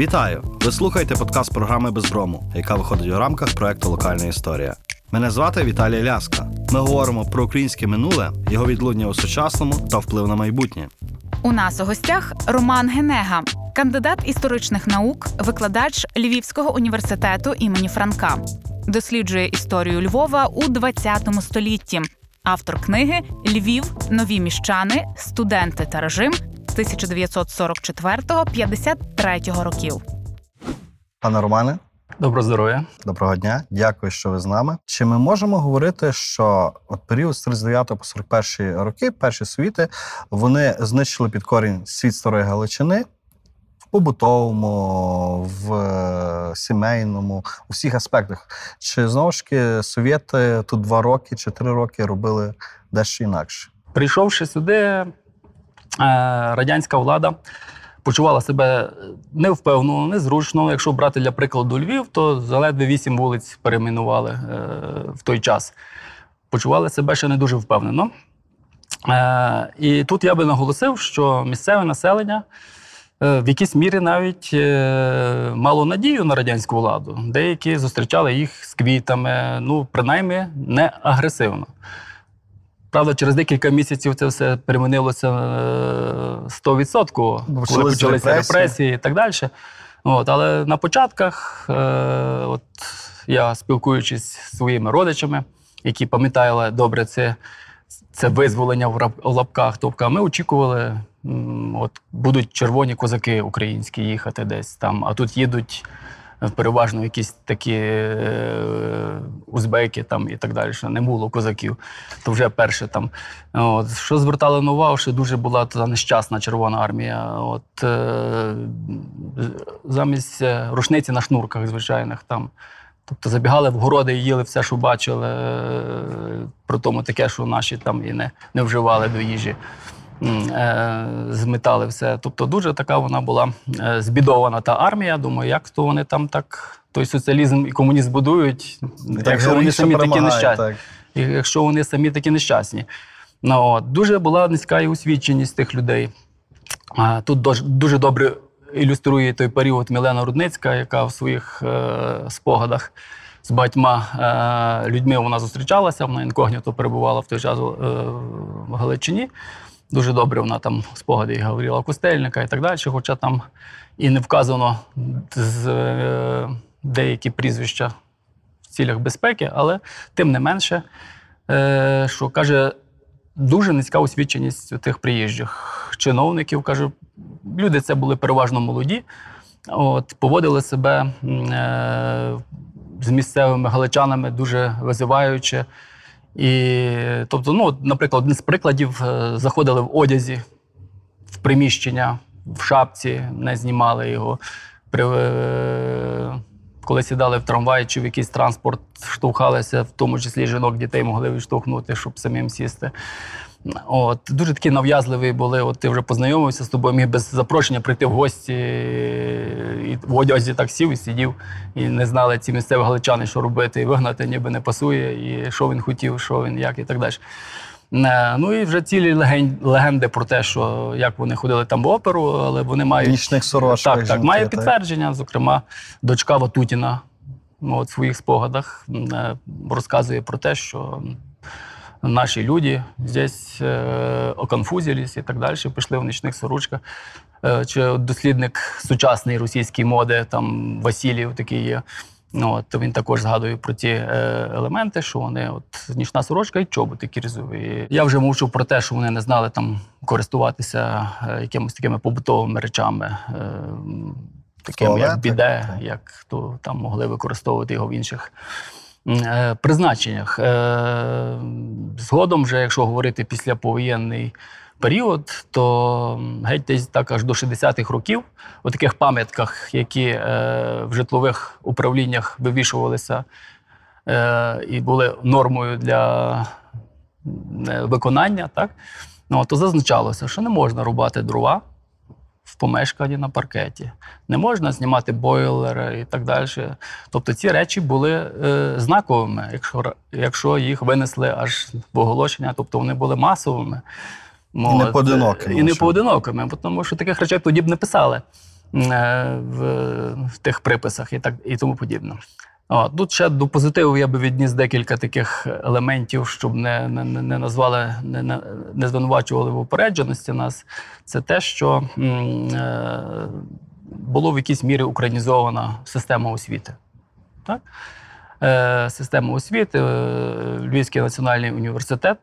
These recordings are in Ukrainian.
Вітаю! Ви слухаєте подкаст програми Безброму, яка виходить у рамках проекту Локальна історія. Мене звати Віталій Ляска. Ми говоримо про українське минуле, його відлуння у сучасному та вплив на майбутнє. У нас у гостях Роман Генега, кандидат історичних наук, викладач Львівського університету імені Франка. Досліджує історію Львова у 20 столітті. Автор книги Львів, нові міщани, студенти та режим 1944-53 років. Пане Романе, Доброго здоров'я. доброго дня. Дякую, що ви з нами. Чи ми можемо говорити, що от період з 39 по 41 роки, перші світи, вони знищили під корінь світ старої Галичини? В побутовому, в е, сімейному, у всіх аспектах. Чи знову ж таки совєти тут два роки чи три роки робили дещо інакше? Прийшовши сюди, радянська влада почувала себе невпевнено, незручно. Якщо брати для прикладу Львів, то заледве вісім вулиць перейменували е, в той час. Почували себе ще не дуже впевнено. Е, І тут я би наголосив, що місцеве населення е, в якійсь мірі навіть е, мало надію на радянську владу. Деякі зустрічали їх з квітами, ну, принаймні, не агресивно. Правда, через декілька місяців це все перемінилося е, 100%, коли Почались почалися репресії. репресії і так далі. От, але на початках, е, от я спілкуючись зі своїми родичами, які пам'ятали добре це, це визволення в лапках. Тобто ми очікували, от будуть червоні козаки українські їхати десь там, а тут їдуть е, переважно якісь такі е, узбеки там і так далі. що Не було козаків. То вже перше там. От, що звертали на увагу, що дуже була та нещасна Червона армія. От, е, замість е, рушниці на шнурках звичайних там. Тобто забігали в городи і їли все, що бачили, при тому таке, що наші там і не, не вживали до їжі. Е, Зметали все. Тобто дуже така вона була е, збідована та армія. Думаю, як то вони там так той соціалізм і комунізм будують, якщо вони самі такі нещасні так. якщо вони самі такі нещасні. Ну, от. Дуже була низька і освіченість тих людей. Тут дуже добре ілюструє той період Мілена Рудницька, яка в своїх е, спогадах з багатьма е, людьми вона зустрічалася, вона інкогніто перебувала в той час е, в Галичині. Дуже добре вона там спогади і Гавріла Костельника і так далі, хоча там і не вказано з, е, деякі прізвища в цілях безпеки, але тим не менше, е, що каже, дуже низька освіченість у тих приїжджих чиновників. Каже, люди це були переважно молоді, от, поводили себе е, з місцевими галичанами дуже визиваюче. І, тобто, ну, наприклад, один з прикладів е, заходили в одязі в приміщення, в шапці, не знімали його. При, е, коли сідали в трамвай чи в якийсь транспорт, штовхалися, в тому числі жінок, дітей могли відштовхнути, щоб самим сісти. От, дуже такі нав'язливі були. От ти вже познайомився з тобою, міг без запрошення прийти в гості і в одязі так сів і сидів, і не знали ці місцеві галичани, що робити, і вигнати ніби не пасує, і що він хотів, що він, як і так далі. Е, Ну і вже цілі легенди про те, що як вони ходили там в оперу, але вони мають Нічних сорочках так, так, жінки, має так. підтвердження. Зокрема, дочка Ватутіна ну, от в своїх спогадах е, розказує про те, що наші люди здесь е, оконфузились і так далі, пішли в нічних сорочках. Е, Чи дослідник сучасної російської моди, там Васильєв такий є. Ну, от, то він також згадує про ті е, елементи, що вони от нічна сорочка і чоботи кірзові. Я вже мовчу про те, що вони не знали там користуватися якимось такими побутовими речами, такими як біде, як то там могли використовувати його в інших призначеннях. Е, Згодом, вже, якщо говорити після повоєнний період, то геть десь так аж до 60-х років у таких пам'ятках, які е, в житлових управліннях вивішувалися е, і були нормою для е, виконання, так? Ну, то зазначалося, що не можна рубати дрова помешканні на паркеті, не можна знімати бойлери і так далі. Тобто ці речі були е, знаковими, якщо, якщо їх винесли аж в оголошення, тобто вони були масовими. І не поодинокими, І не поодинокими, тому що таких речей тоді б не писали. в, в тих приписах і так і тому подібне. Тут ще до позитиву я би відніс декілька таких елементів, щоб не, не, не назвали, не, не, звинувачували в упередженості нас. Це те, що е, було в якійсь мірі українізована система освіти. Так? Е, система освіти, е, Львівський національний університет,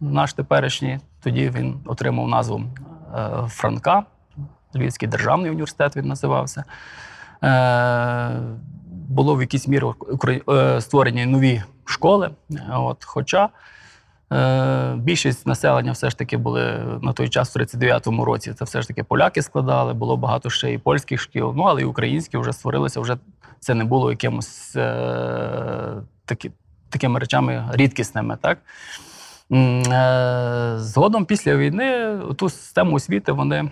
наш теперішній, тоді він отримав назву е, Франка, Львівський державний університет він називався. Було в якійсь мірі е, створені нові школи. От, хоча е, більшість населення все ж таки були на той час, в 39-му році, це все ж таки поляки складали, було багато ще і польських шкіл, ну але і українські вже створилися, вже це не було якимось е, такі, такими речами рідкісними. Так? Е, Згодом після війни ту систему освіти вони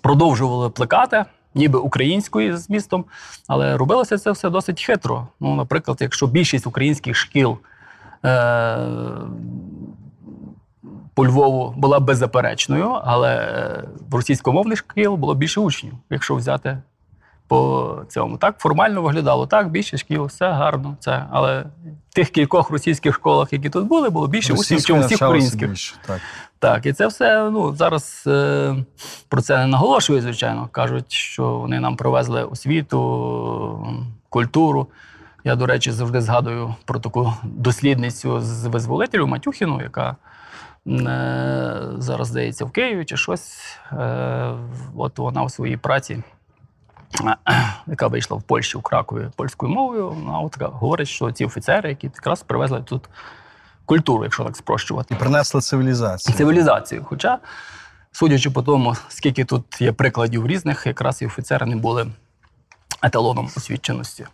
продовжували плекати, ніби українською змістом, але робилося це все досить хитро. Ну, наприклад, якщо більшість українських шкіл е- по Львову була беззаперечною, але е, в російськомовних шкіл було більше учнів, якщо взяти по цьому. Так формально виглядало так, більше шкіл, все гарно. Це. Але в тих кількох російських школах, які тут були, було більше учнів, ніж всіх українських. більше, Так. Так, і це все ну зараз е, про це не наголошують, звичайно. Кажуть, що вони нам привезли освіту, культуру. Я, до речі, завжди згадую про таку дослідницю з визволителю Матюхіну, яка е, зараз здається в Києві чи щось. Е, от вона у своїй праці, яка вийшла в Польщі, у Кракові польською мовою, вона от говорить, що ці офіцери, які якраз привезли тут культуру, якщо так спрощувати І принесли цивілізацію. цивілізацію. Хоча, судячи по тому, скільки тут є прикладів різних, якраз і офіцери не були еталоном освіченості.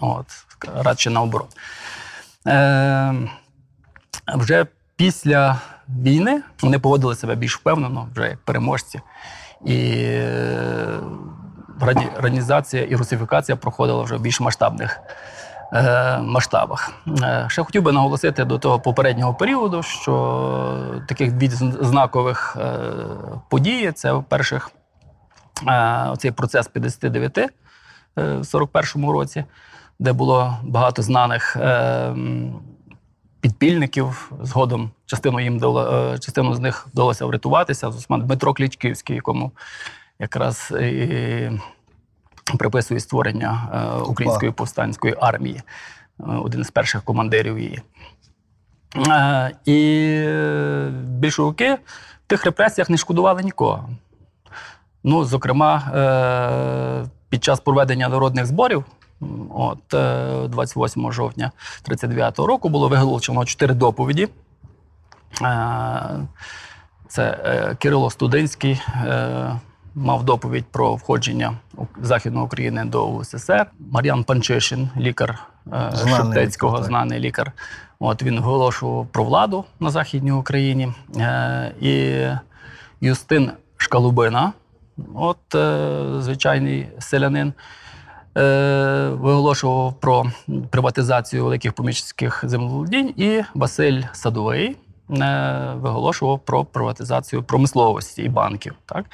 От, радше наоборот. Е, вже після війни вони поводили себе більш впевнено, вже як переможці. І радянізація і русифікація проходила вже в більш масштабних е, масштабах. Е, Ще хотів би наголосити до того попереднього періоду, що таких дві зн- знакових е, події це, перших, е, цей процес 59 е, в 41-му році, де було багато знаних е, підпільників. Згодом частину їм е, частину з них вдалося врятуватися. Зокрема, Дмитро Клічківський, якому якраз і приписує створення е, української повстанської армії, е, один з перших командирів її. Е, І е, більшовики в тих репресіях не шкодували нікого. Ну, зокрема, е, під час проведення народних зборів, от е, 28 жовтня 39-го року, було виголошено чотири доповіді. Е, Це е, Кирило Студинський е, мав доповідь про входження Західної України до УССР. Мар'ян Панчишин, лікар е, Знаний Шептицького, лікар, знаний лікар. От він оголошував про владу на Західній Україні. Е, І Юстин Шкалубина, от е, звичайний селянин, виголошував про приватизацію великих поміщицьких землеволодінь, і Василь Садовий виголошував про приватизацію промисловості і банків. Так,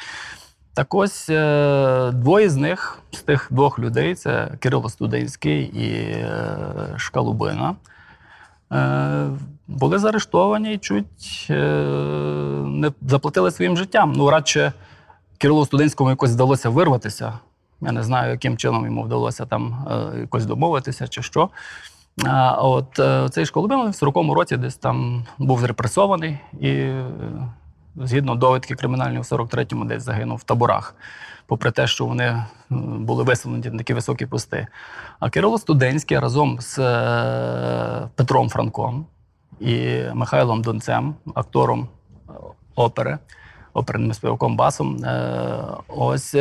так ось е, двоє з них, з тих двох людей, це Кирило Студинський і е, Шкалубина. Е, були заарештовані і чуть не заплатили своїм життям. Ну, радше Кирилу Студинському якось вдалося вирватися. Я не знаю, яким чином йому вдалося там якось домовитися чи що. А от цей Школубин в 40-му році десь там був зрепресований і, згідно довідки кримінальної, в 43-му десь загинув в таборах, попри те, що вони були висунуті на такі високі пости. А Кирило Студенський разом з е, Петром Франком і Михайлом Донцем, актором е, опери, оперним співаком басом, е, ось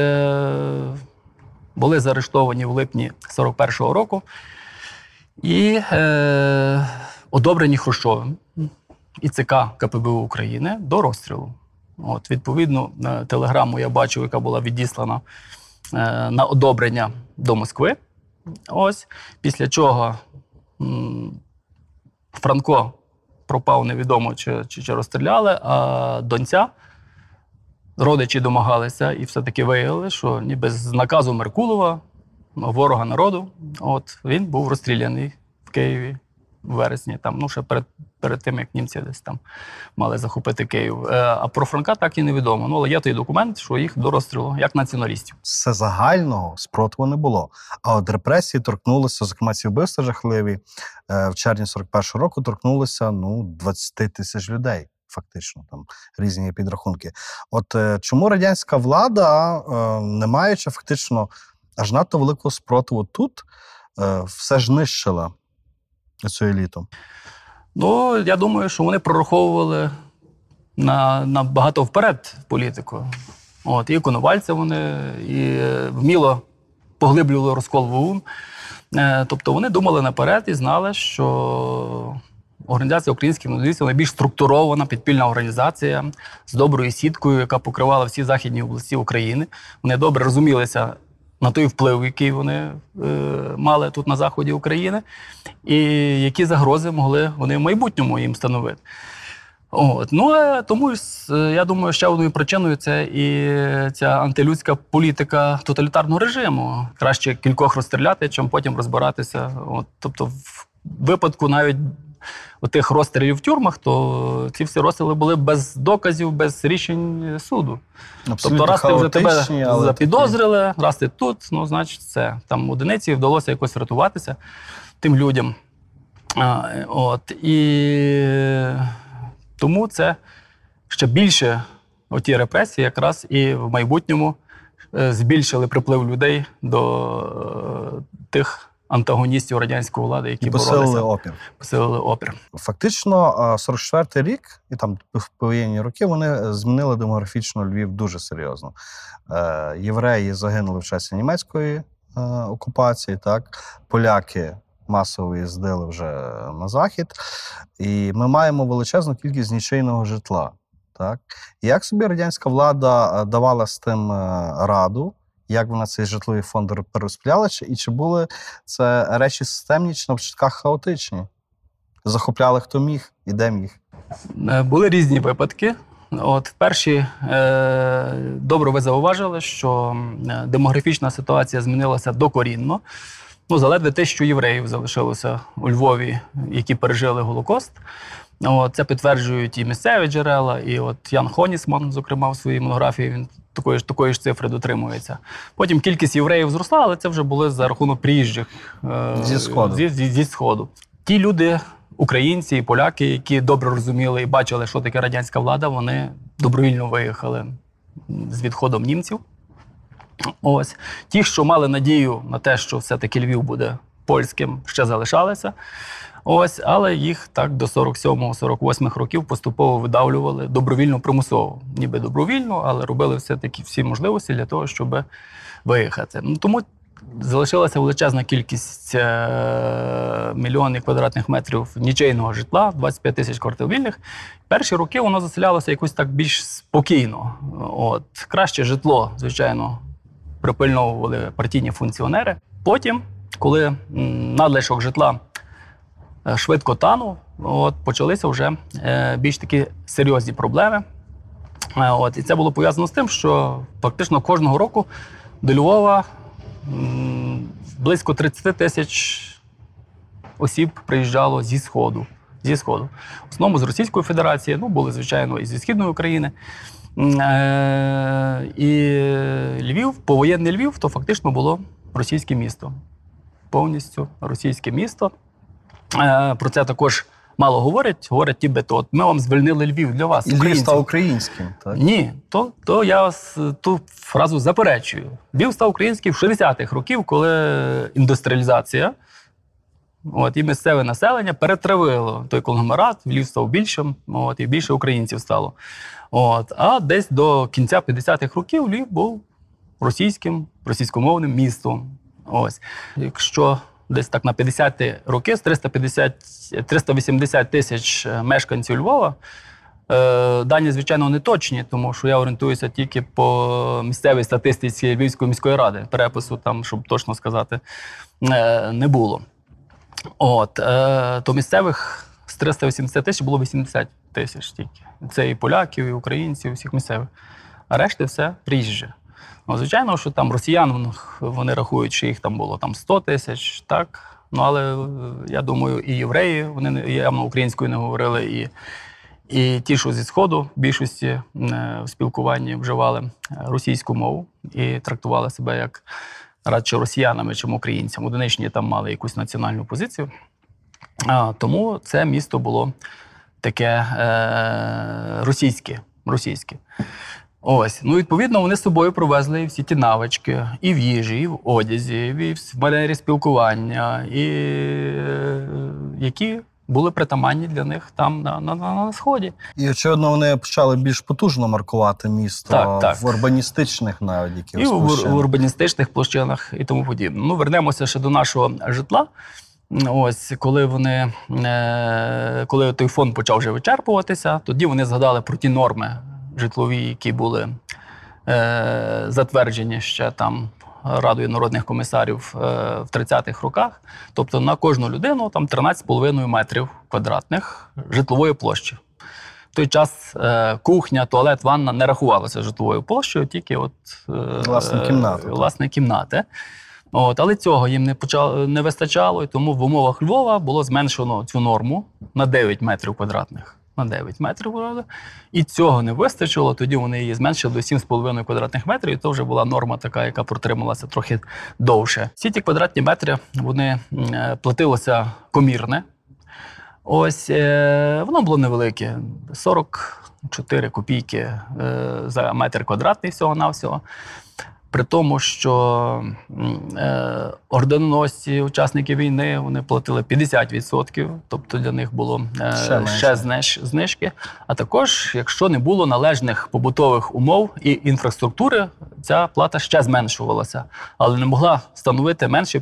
були заарештовані в липні 41-го року і одобрені Хрущовим і ЦК КПБУ України до розстрілу. От, відповідно, е, телеграму я бачив, яка була відіслана е, на одобрення до Москви. Ось, після чого Франко пропав невідомо, чи, чи, чи розстріляли, а донця родичі домагалися і все-таки виявили, що ніби з наказу Меркулова, ворога народу, от він був розстріляний в Києві вересні, там, ну, ще перед, перед тим, як німці десь там мали захопити Київ. Е, А про Франка так і невідомо. Ну, але є той документ, що їх до розстрілу як націоналістів. Все загального спротиву не було. А от репресії торкнулися, зокрема, ці вбивства жахливі е, в червні 41-го року торкнулися ну 20 тисяч людей. Фактично, там різні підрахунки. От е, чому радянська влада, не маючи фактично аж надто великого спротиву тут, все ж нищила цю еліту? Ну, я думаю, що вони прораховували на, на багато вперед політику. От, і Коновальця вони і е, вміло поглиблювали розкол в ОУН. Е, Тобто вони думали наперед і знали, що організація українських націоналістів найбільш структурована підпільна організація з доброю сіткою, яка покривала всі західні області України. Вони добре розумілися на той вплив, який вони е, мали тут на заході України, і які загрози могли вони в майбутньому їм становити. От. Ну, а тому е, я думаю, ще одною причиною це і ця антилюдська політика тоталітарного режиму. Краще кількох розстріляти, чим потім розбиратися. От, тобто, в випадку навіть тих розстрілів в тюрмах, то ці всі розстріли були без доказів, без рішень суду. Тобто, раз ти вже тебе запідозрили, раз ти тут, ну, значить, це. Там одиниці вдалося якось врятуватися тим людям. А, от, і тому це ще більше оті репресії якраз і в майбутньому е, збільшили приплив людей до е, тих антагоністів радянської влади, які І посилили боролися, опір. посилили опір. Фактично, 44-й рік і там в повоєнні роки вони е, змінили демографічно Львів дуже серйозно. Е, євреї загинули в часі німецької е, окупації, так поляки масово виїздили вже на захід, і ми маємо величезну кількість нічийного житла. Так як собі радянська влада давала з тим раду? Як вона цей житловий фонд перерозподіляла, чи- і чи були це речі системні, чи на початках хаотичні? Захопляли хто міг і де міг. Е, Були різні випадки. От перші е, добре ви зауважили, що е, демографічна ситуація змінилася докорінно. Ну, заледве тисячу євреїв залишилося у Львові, які пережили Голокост. От, це підтверджують і місцеві джерела, і от Ян Хонісман, зокрема, в своїй монографії він такої ж такої ж цифри дотримується. Потім кількість євреїв зросла, але це вже були за рахунок приїжджих е, Зі Сходу. Зі, зі, зі Сходу. Ті люди, українці і поляки, які добре розуміли і бачили, що таке радянська влада, вони добровільно виїхали з відходом німців. Ось ті, що мали надію на те, що все-таки Львів буде польським, ще залишалися. Ось, але їх так до 47-48 років поступово видавлювали добровільно примусово. Ніби добровільно, але робили все-таки всі можливості для того, щоб виїхати. Ну, тому залишилася величезна кількість е- мільйонів квадратних метрів нічийного житла, 25 тисяч квартир вільних. Перші роки воно заселялося якось так більш спокійно. От. Краще житло, звичайно, припильновували партійні функціонери. Потім, коли надлишок житла е, швидко танув, от, почалися вже е, більш такі серйозні проблеми. Е, От, і це було пов'язано з тим, що фактично кожного року до Львова близько 30 тисяч осіб приїжджало зі Сходу. Зі Сходу. В основному з Російської Федерації, ну, були, звичайно, і зі Східної України. І Львів, повоєнний Львів, то фактично було російське місто. Повністю російське місто. Е, Про це також мало говорять. Говорять, ніби то от ми вам звільнили Львів для вас. І Львів став українським. Так? Ні, то, то я вас ту фразу заперечую. Львів став український в 60-х років, коли індустріалізація. От, і місцеве населення перетравило той конгломерат, Львів став більшим, от, і більше українців стало. От, а десь до кінця 50-х років Львів був російським, російськомовним містом. Ось. Якщо десь так на 50-ті роки з 350, 380 тисяч е, мешканців Львова, Е, Дані, звичайно, не точні, тому що я орієнтуюся тільки по місцевій статистиці Львівської міської ради. Перепису там, щоб точно сказати, е, не було. От, то місцевих з 380 тисяч було 80 тисяч тільки. Це і поляків, і українців, і всіх місцевих. а решти все приїжджі. Ну, звичайно, що там росіян вони рахують, що їх там було там 100 тисяч, так. Ну, але е, я думаю, і євреї вони явно українською не говорили, і, і ті, що зі Сходу, в більшості е, в спілкуванні вживали е, російську мову і трактували себе як радше росіянами, чим українцями. Одиничні там мали якусь національну позицію. А, тому це місто було таке е, російське. російське. Ось, ну відповідно, вони з собою привезли всі ті навички і в їжі, і в одязі, і в манері спілкування, і е, які були притаманні для них там на, на, на, на сході. І очевидно, вони почали більш потужно маркувати місто Так, так. в урбаністичних навіть І якихось в, площинах. в урбаністичних площинах і тому подібне. Ну, вернемося ще до нашого житла. Ось коли вони е, коли той фонд почав вже вичерпуватися, тоді вони згадали про ті норми житлові, які були е, затверджені ще там Радою народних комісарів е, в 30-х роках. Тобто на кожну людину там 13,5 метрів квадратних житлової площі. В той час е, кухня, туалет, ванна не рахувалися житловою площею, тільки от, е, Власне, кімната, е. Власне, кімнати. От, але цього їм не, почало, не вистачало, і тому в умовах Львова було зменшено цю норму на 9 метрів квадратних. На 9 метрів квадратних. І цього не вистачило. Тоді вони її зменшили до 7,5 квадратних метрів. І то вже була норма така, яка протрималася трохи довше. Всі ті квадратні метри вони е, платилося комірне. Ось е, воно було невелике 44 копійки е, за метр квадратний всього-навсього. При тому, що е, орденоносці, учасники війни, вони платили 50%, тобто для них було е, Ще ще зниж, знижки. А також, якщо не було належних побутових умов і інфраструктури, ця плата ще зменшувалася, але не могла становити менше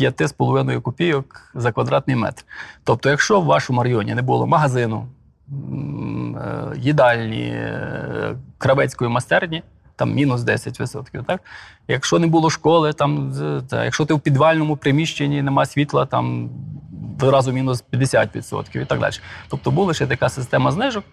5,5 копійок за квадратний метр. Тобто, якщо в вашому районі не було магазину, е, їдальні, е, кравецької майстерні, там мінус 10%. Так? Якщо не було школи, там, та, якщо ти в підвальному приміщенні нема світла, там одразу мінус 50% і так далі. Тобто була ще така система знижок.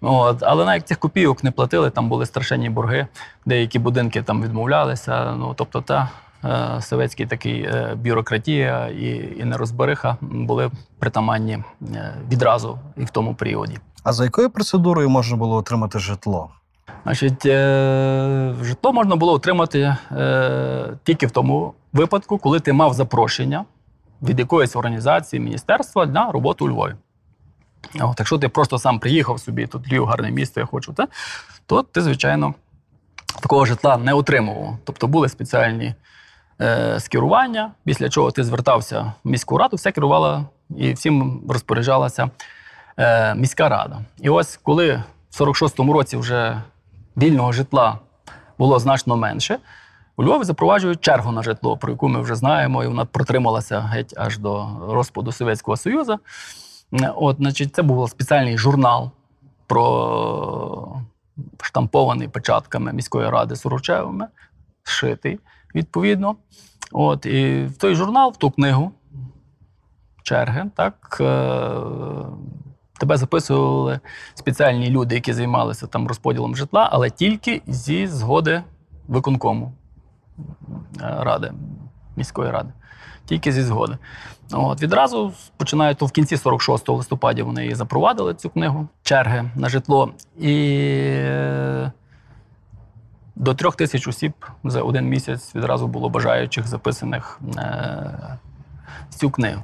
От, але навіть цих копійок не платили, там були страшенні борги, деякі будинки там відмовлялися. Ну, тобто, та е, совєтський такий е, бюрократія і, і нерозбериха були притаманні е, відразу і в тому періоді. А за якою процедурою можна було отримати житло? Значить, е, житло можна було отримати е, тільки в тому випадку, коли ти мав запрошення від якоїсь організації, міністерства на роботу у Львові. От, якщо ти просто сам приїхав собі, тут Львів гарне місто, я хочу, те, то ти, звичайно, такого житла не отримував. Тобто були спеціальні е, скерування, після чого ти звертався в міську раду, все керувала і всім розпоряджалася е, міська рада. І ось коли в 46-му році вже вільного житла було значно менше, у Львові запроваджують чергу на житло, про яку ми вже знаємо, і вона протрималася геть аж до розпаду Совєтського Союзу. От, значить, це був спеціальний журнал про штампований печатками міської ради Суручевими, зшитий відповідно. От, і в той журнал, в ту книгу черги, так, е, тебе записували спеціальні люди, які займалися там розподілом житла, але тільки зі згоди виконкому е, ради, міської ради. Тільки зі згоди. От, відразу починає то в кінці 46 листопаді вони її запровадили цю книгу черги на житло. І е, до трьох тисяч осіб за один місяць відразу було бажаючих записаних е, в цю книгу.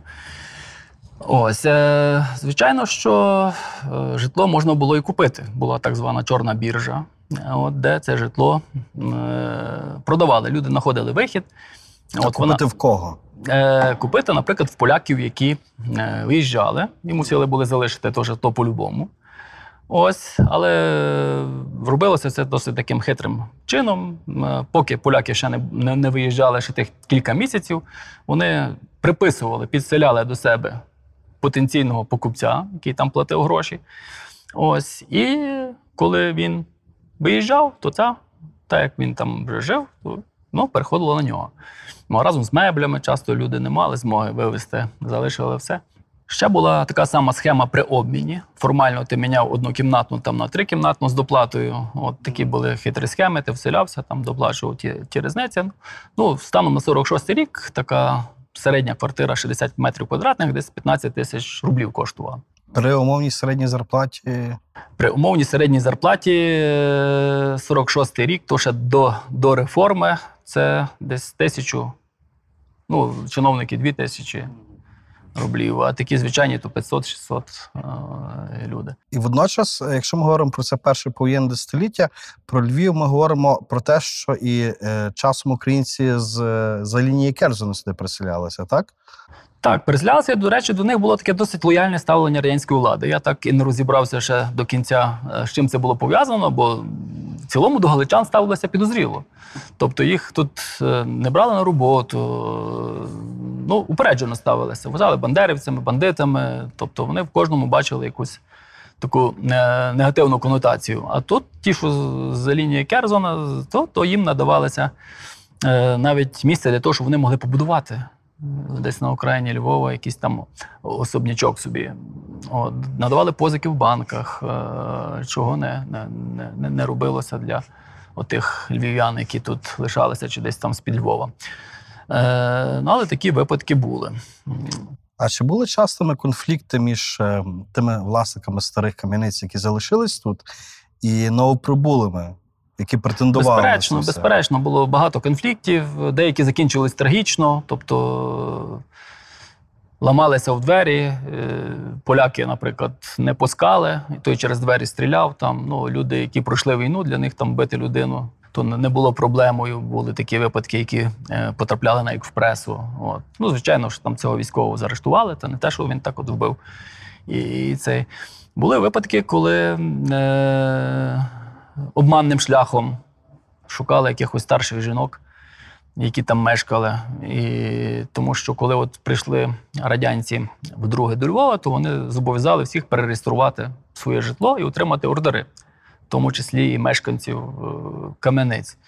Ось, е, звичайно, що е, житло можна було і купити. Була так звана чорна біржа, е, от, де це житло е, продавали. Люди знаходили вихід. А купити в кого? е, купити, наприклад, в поляків, які е, виїжджали і мусили були залишити то житло по-любому. Ось, але робилося це досить таким хитрим чином. Поки поляки ще не, не, не виїжджали ще тих кілька місяців, вони приписували, підселяли до себе потенційного покупця, який там платив гроші. Ось, і коли він виїжджав, то та, та як він там вже жив, то ну, переходило на нього. Ну, разом з меблями часто люди не мали змоги вивезти, залишили все. Ще була така сама схема при обміні. Формально ти міняв одну кімнатну там на трикімнатну з доплатою. От такі були хитрі схеми, ти вселявся, там доплачував ті, ті різниці. Ну, станом на 46 рік така середня квартира 60 метрів квадратних, десь 15 тисяч рублів коштувала. При умовній середній зарплаті При умовній середній зарплаті 46 й рік, то ще до, до реформи, це десь тисячу, ну, чиновники дві тисячі рублів, а такі звичайні то 500-600 е, люди. І водночас, е, якщо ми говоримо про це перше повоєнне десятиліття, про Львів ми говоримо про те, що і е, часом українці з за лінії Керзону сюди переселялися, так? Так, переселялися, до речі, до них було таке досить лояльне ставлення радянської влади. Я так і не розібрався ще до кінця, з чим це було пов'язано, бо цілому до галичан ставилося підозріло. Тобто їх тут е, не брали на роботу, е, ну, упереджено ставилися. Вважали бандерівцями, бандитами. Тобто вони в кожному бачили якусь таку е, негативну конотацію. А тут ті, що за лінії Керзона, то, то їм надавалося навіть місце для того, щоб вони могли побудувати десь на окраїні Львова якийсь там особнячок собі. От, надавали позики в банках, е, чого не, не, не, не робилося для отих львів'ян, які тут лишалися чи десь там з-під Львова. Е, ну, але такі випадки були. А чи були частими конфлікти між е, тими власниками старих кам'яниць, які залишились тут, і новоприбулими, які претендували Безперечно, на це все? безперечно, було багато конфліктів. Деякі закінчились трагічно, тобто ламалися в двері. е, Поляки, наприклад, не пускали, і той через двері стріляв. Там ну, люди, які пройшли війну, для них там бити людину. То не було проблемою. Були такі випадки, які е, потрапляли навіть в пресу. От. Ну, звичайно, що там цього військового заарештували, це не те, що він так от вбив. І, і цей. Були випадки, коли е, обманним шляхом шукали якихось старших жінок, які там мешкали. І тому що коли от прийшли радянці вдруге до Львова, то вони зобов'язали всіх перереєструвати своє житло і отримати ордери, в тому числі і мешканців е, кам'яниць.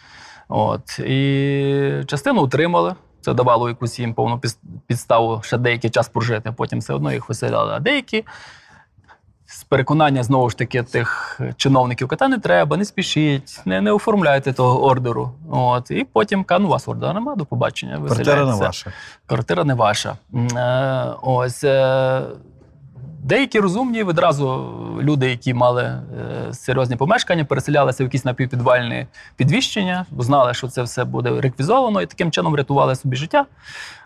От. І частину отримали. Це давало якусь їм повну підставу ще деякий час прожити, потім все одно їх виселяли. А деякі з переконання знову ж таки тих чиновників, та не треба, не спішіть, не, не оформляйте того ордеру. От. І потім кажуть, ну, у вас ордера немає, до побачення. Квартира не ваша. Квартира не ваша. Е, Ось. е, Деякі розумні відразу люди, які мали е, серйозні помешкання, переселялися в якісь напівпідвальні підвіщення, бо знали, що це все буде реквізовано, і таким чином рятували собі життя.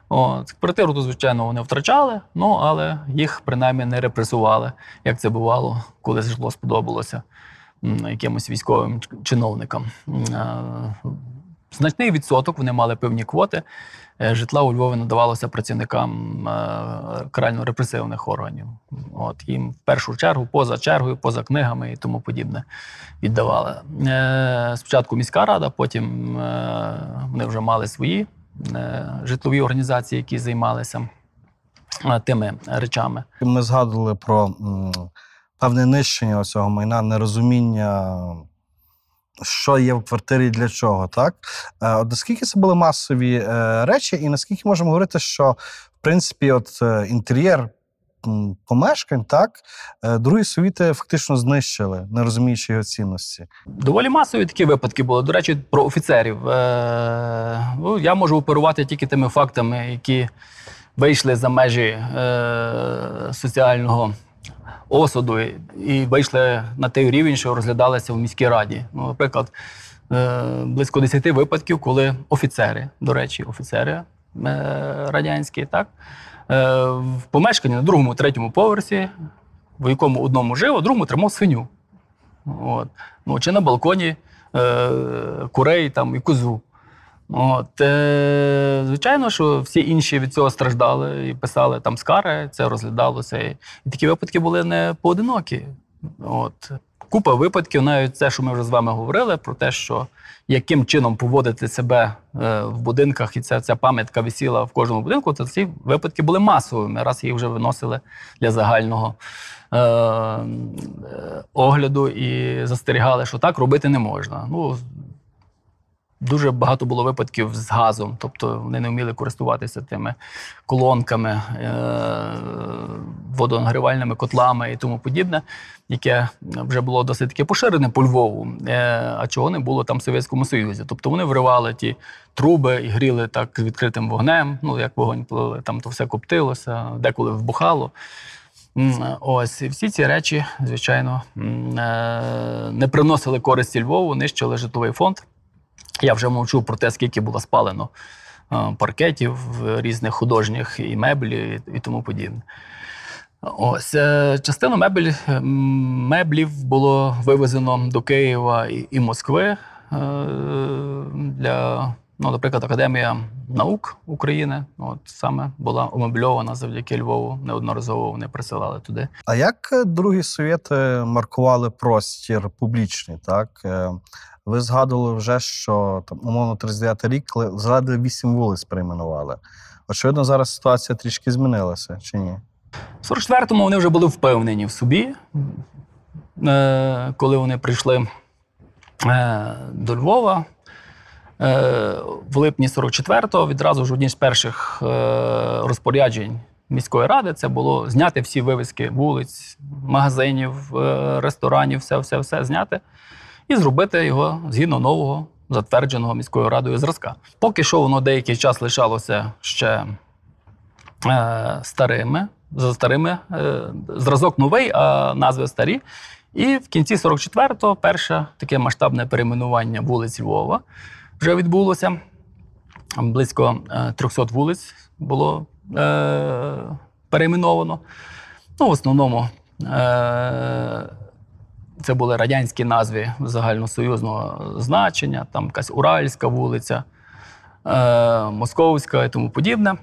От. Квартиру, звичайно, вони втрачали, ну, але їх принаймні не репресували, як це бувало, коли житло сподобалося якимось військовим чиновникам. Значний відсоток, вони мали певні квоти. Е, Житла у Львові надавалося працівникам е, карально-репресивних органів. От їм в першу чергу, поза чергою, поза книгами і тому подібне віддавали. Е, Спочатку міська рада, потім вони вже мали свої житлові організації, які займалися е, тими речами. Ми згадували про певне нищення цього майна, нерозуміння, що є в квартирі і для чого, так? Е, От наскільки це були масові е, речі, і наскільки можемо говорити, що в принципі, от е, інтер'єр помешкань, так, е, другі совіти фактично знищили, не розуміючи його цінності. Доволі масові такі випадки були. До речі, про офіцерів. Е, ну, я можу оперувати тільки тими фактами, які вийшли за межі е, соціального осуду і- вийшли на той рівень, що розглядалися в міській раді. Ну, наприклад, близько 10 випадків, коли офіцери, до речі, офіцери радянські, так, в помешканні на другому, третьому поверсі, в якому одному жив, а другому тримав свиню. От. Ну, чи на балконі е, курей там, і козу. От, е, звичайно, що всі інші від цього страждали і писали там скари, це розглядалося. І, і такі випадки були не поодинокі. От. Купа випадків, навіть це, що ми вже з вами говорили, про те, що яким чином поводити себе е, в будинках, і ця, ця пам'ятка висіла в кожному будинку, то ці випадки були масовими. Раз її вже виносили для загального е, е, огляду і застерігали, що так робити не можна. Ну, дуже багато було випадків з газом, тобто вони не вміли користуватися тими колонками, е, водонагрівальними котлами і тому подібне, яке вже було досить таки поширене по Львову, е, а чого не було там в Совєтському Союзі. Тобто вони вривали ті труби і гріли так з відкритим вогнем. Ну, як вогонь плили, там то все коптилося, деколи вбухало. Ось і всі ці речі, звичайно, е, не приносили користі Львову, нищили житловий фонд. Я вже мовчу про те, скільки було спалено е, паркетів е, різних художніх і меблі, і, тому подібне. Ось е, частину мебель, меблів було вивезено до Києва і, і Москви для, ну, наприклад, Академія наук України. От саме була умебльована завдяки Львову. Неодноразово вони присилали туди. А як другі совєти маркували простір публічний? Так ви згадували вже, що там умовно 39 рік, коли зрадили 8 вулиць перейменували. Очевидно, зараз ситуація трішки змінилася, чи ні? В 44-му вони вже були впевнені в собі, е, коли вони прийшли е, до Львова. Е, В липні 44-го відразу ж одні з перших розпоряджень міської ради це було зняти всі вивіски вулиць, магазинів, ресторанів, все, все, все зняти і зробити його згідно нового, затвердженого міською радою зразка. Поки що воно деякий час лишалося ще е, старими, за старими, е, зразок новий, а назви старі. І в кінці 44-го перше таке масштабне перейменування вулиць Львова вже відбулося. Близько е, 300 вулиць було е, перейменовано. Ну, в основному е, це були радянські назви загальносоюзного значення, там якась Уральська вулиця, е, Московська і тому подібне.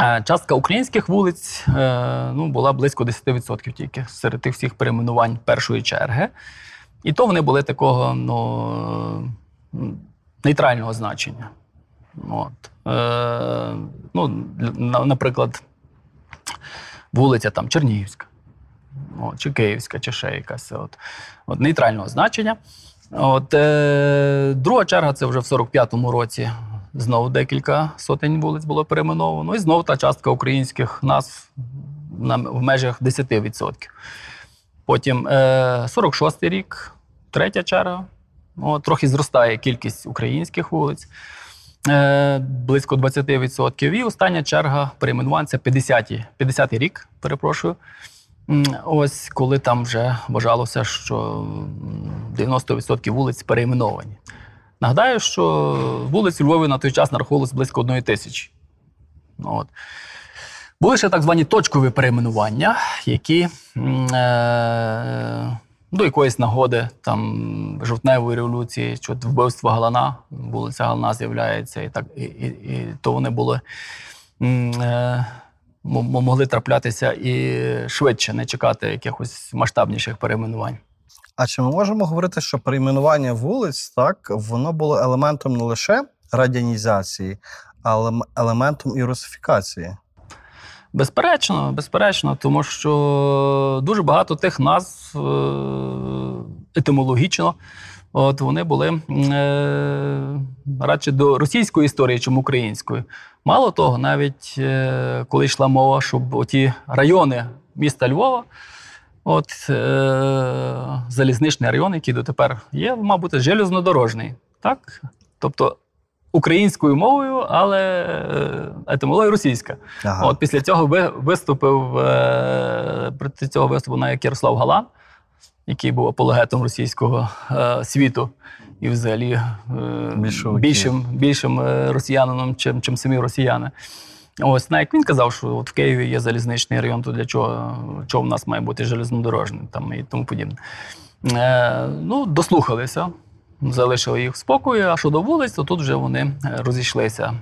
Е, Частка українських вулиць е, ну, була близько 10% тільки серед тих всіх перейменувань першої черги. І то вони були такого ну, нейтрального значення. От. Е, ну, наприклад, вулиця там Чернігівська, от, чи Київська, чи ще якась. От, от, нейтрального значення. От, е, друга черга це вже в 45-му році. Знову декілька сотень вулиць було перейменовано. І знову та частка українських назв на, в межах 10%. Потім е, 46-й рік, третя черга. От, трохи зростає кількість українських вулиць. Е, близько 20%. І остання черга перейменувань це 50-й 50-й рік, перепрошую. Ось коли там вже вважалося, що 90% вулиць перейменовані. Нагадаю, що вулиць Львові на той час нараховувалось близько одної тисячі. Ну, От. Були ще так звані точкові перейменування, які е, до якоїсь нагоди, там жовтневої революції, чи от вбивство Галана, вулиця Галана з'являється, і так, і, і, і то вони були. Е, могли траплятися і швидше, не чекати якихось масштабніших перейменувань. А чи ми можемо говорити, що перейменування вулиць так воно було елементом не лише радянізації, але елементом і русифікації? Безперечно, безперечно, тому що дуже багато тих назв е, етимологічно, от вони були е, радше до російської історії, чим української. Мало того, навіть е, коли йшла мова, щоб оті райони міста Львова, от е, залізничний район, який дотепер є, мав бути железнодорожний. Так? Тобто українською мовою, але е, етимологія російська. Ага. От після цього виступив е, проти цього виступив навіть Ярослав Галан, який був апологетом російського е, світу і взагалі е, більшим, більшим е, росіянином, чим, чим самі росіяни. Ось навіть він казав, що от в Києві є залізничний район, то для чого, чого в нас має бути железнодорожний там і тому подібне. Е, ну, дослухалися, залишили їх в спокої, а щодо вулиць, то тут вже вони розійшлися.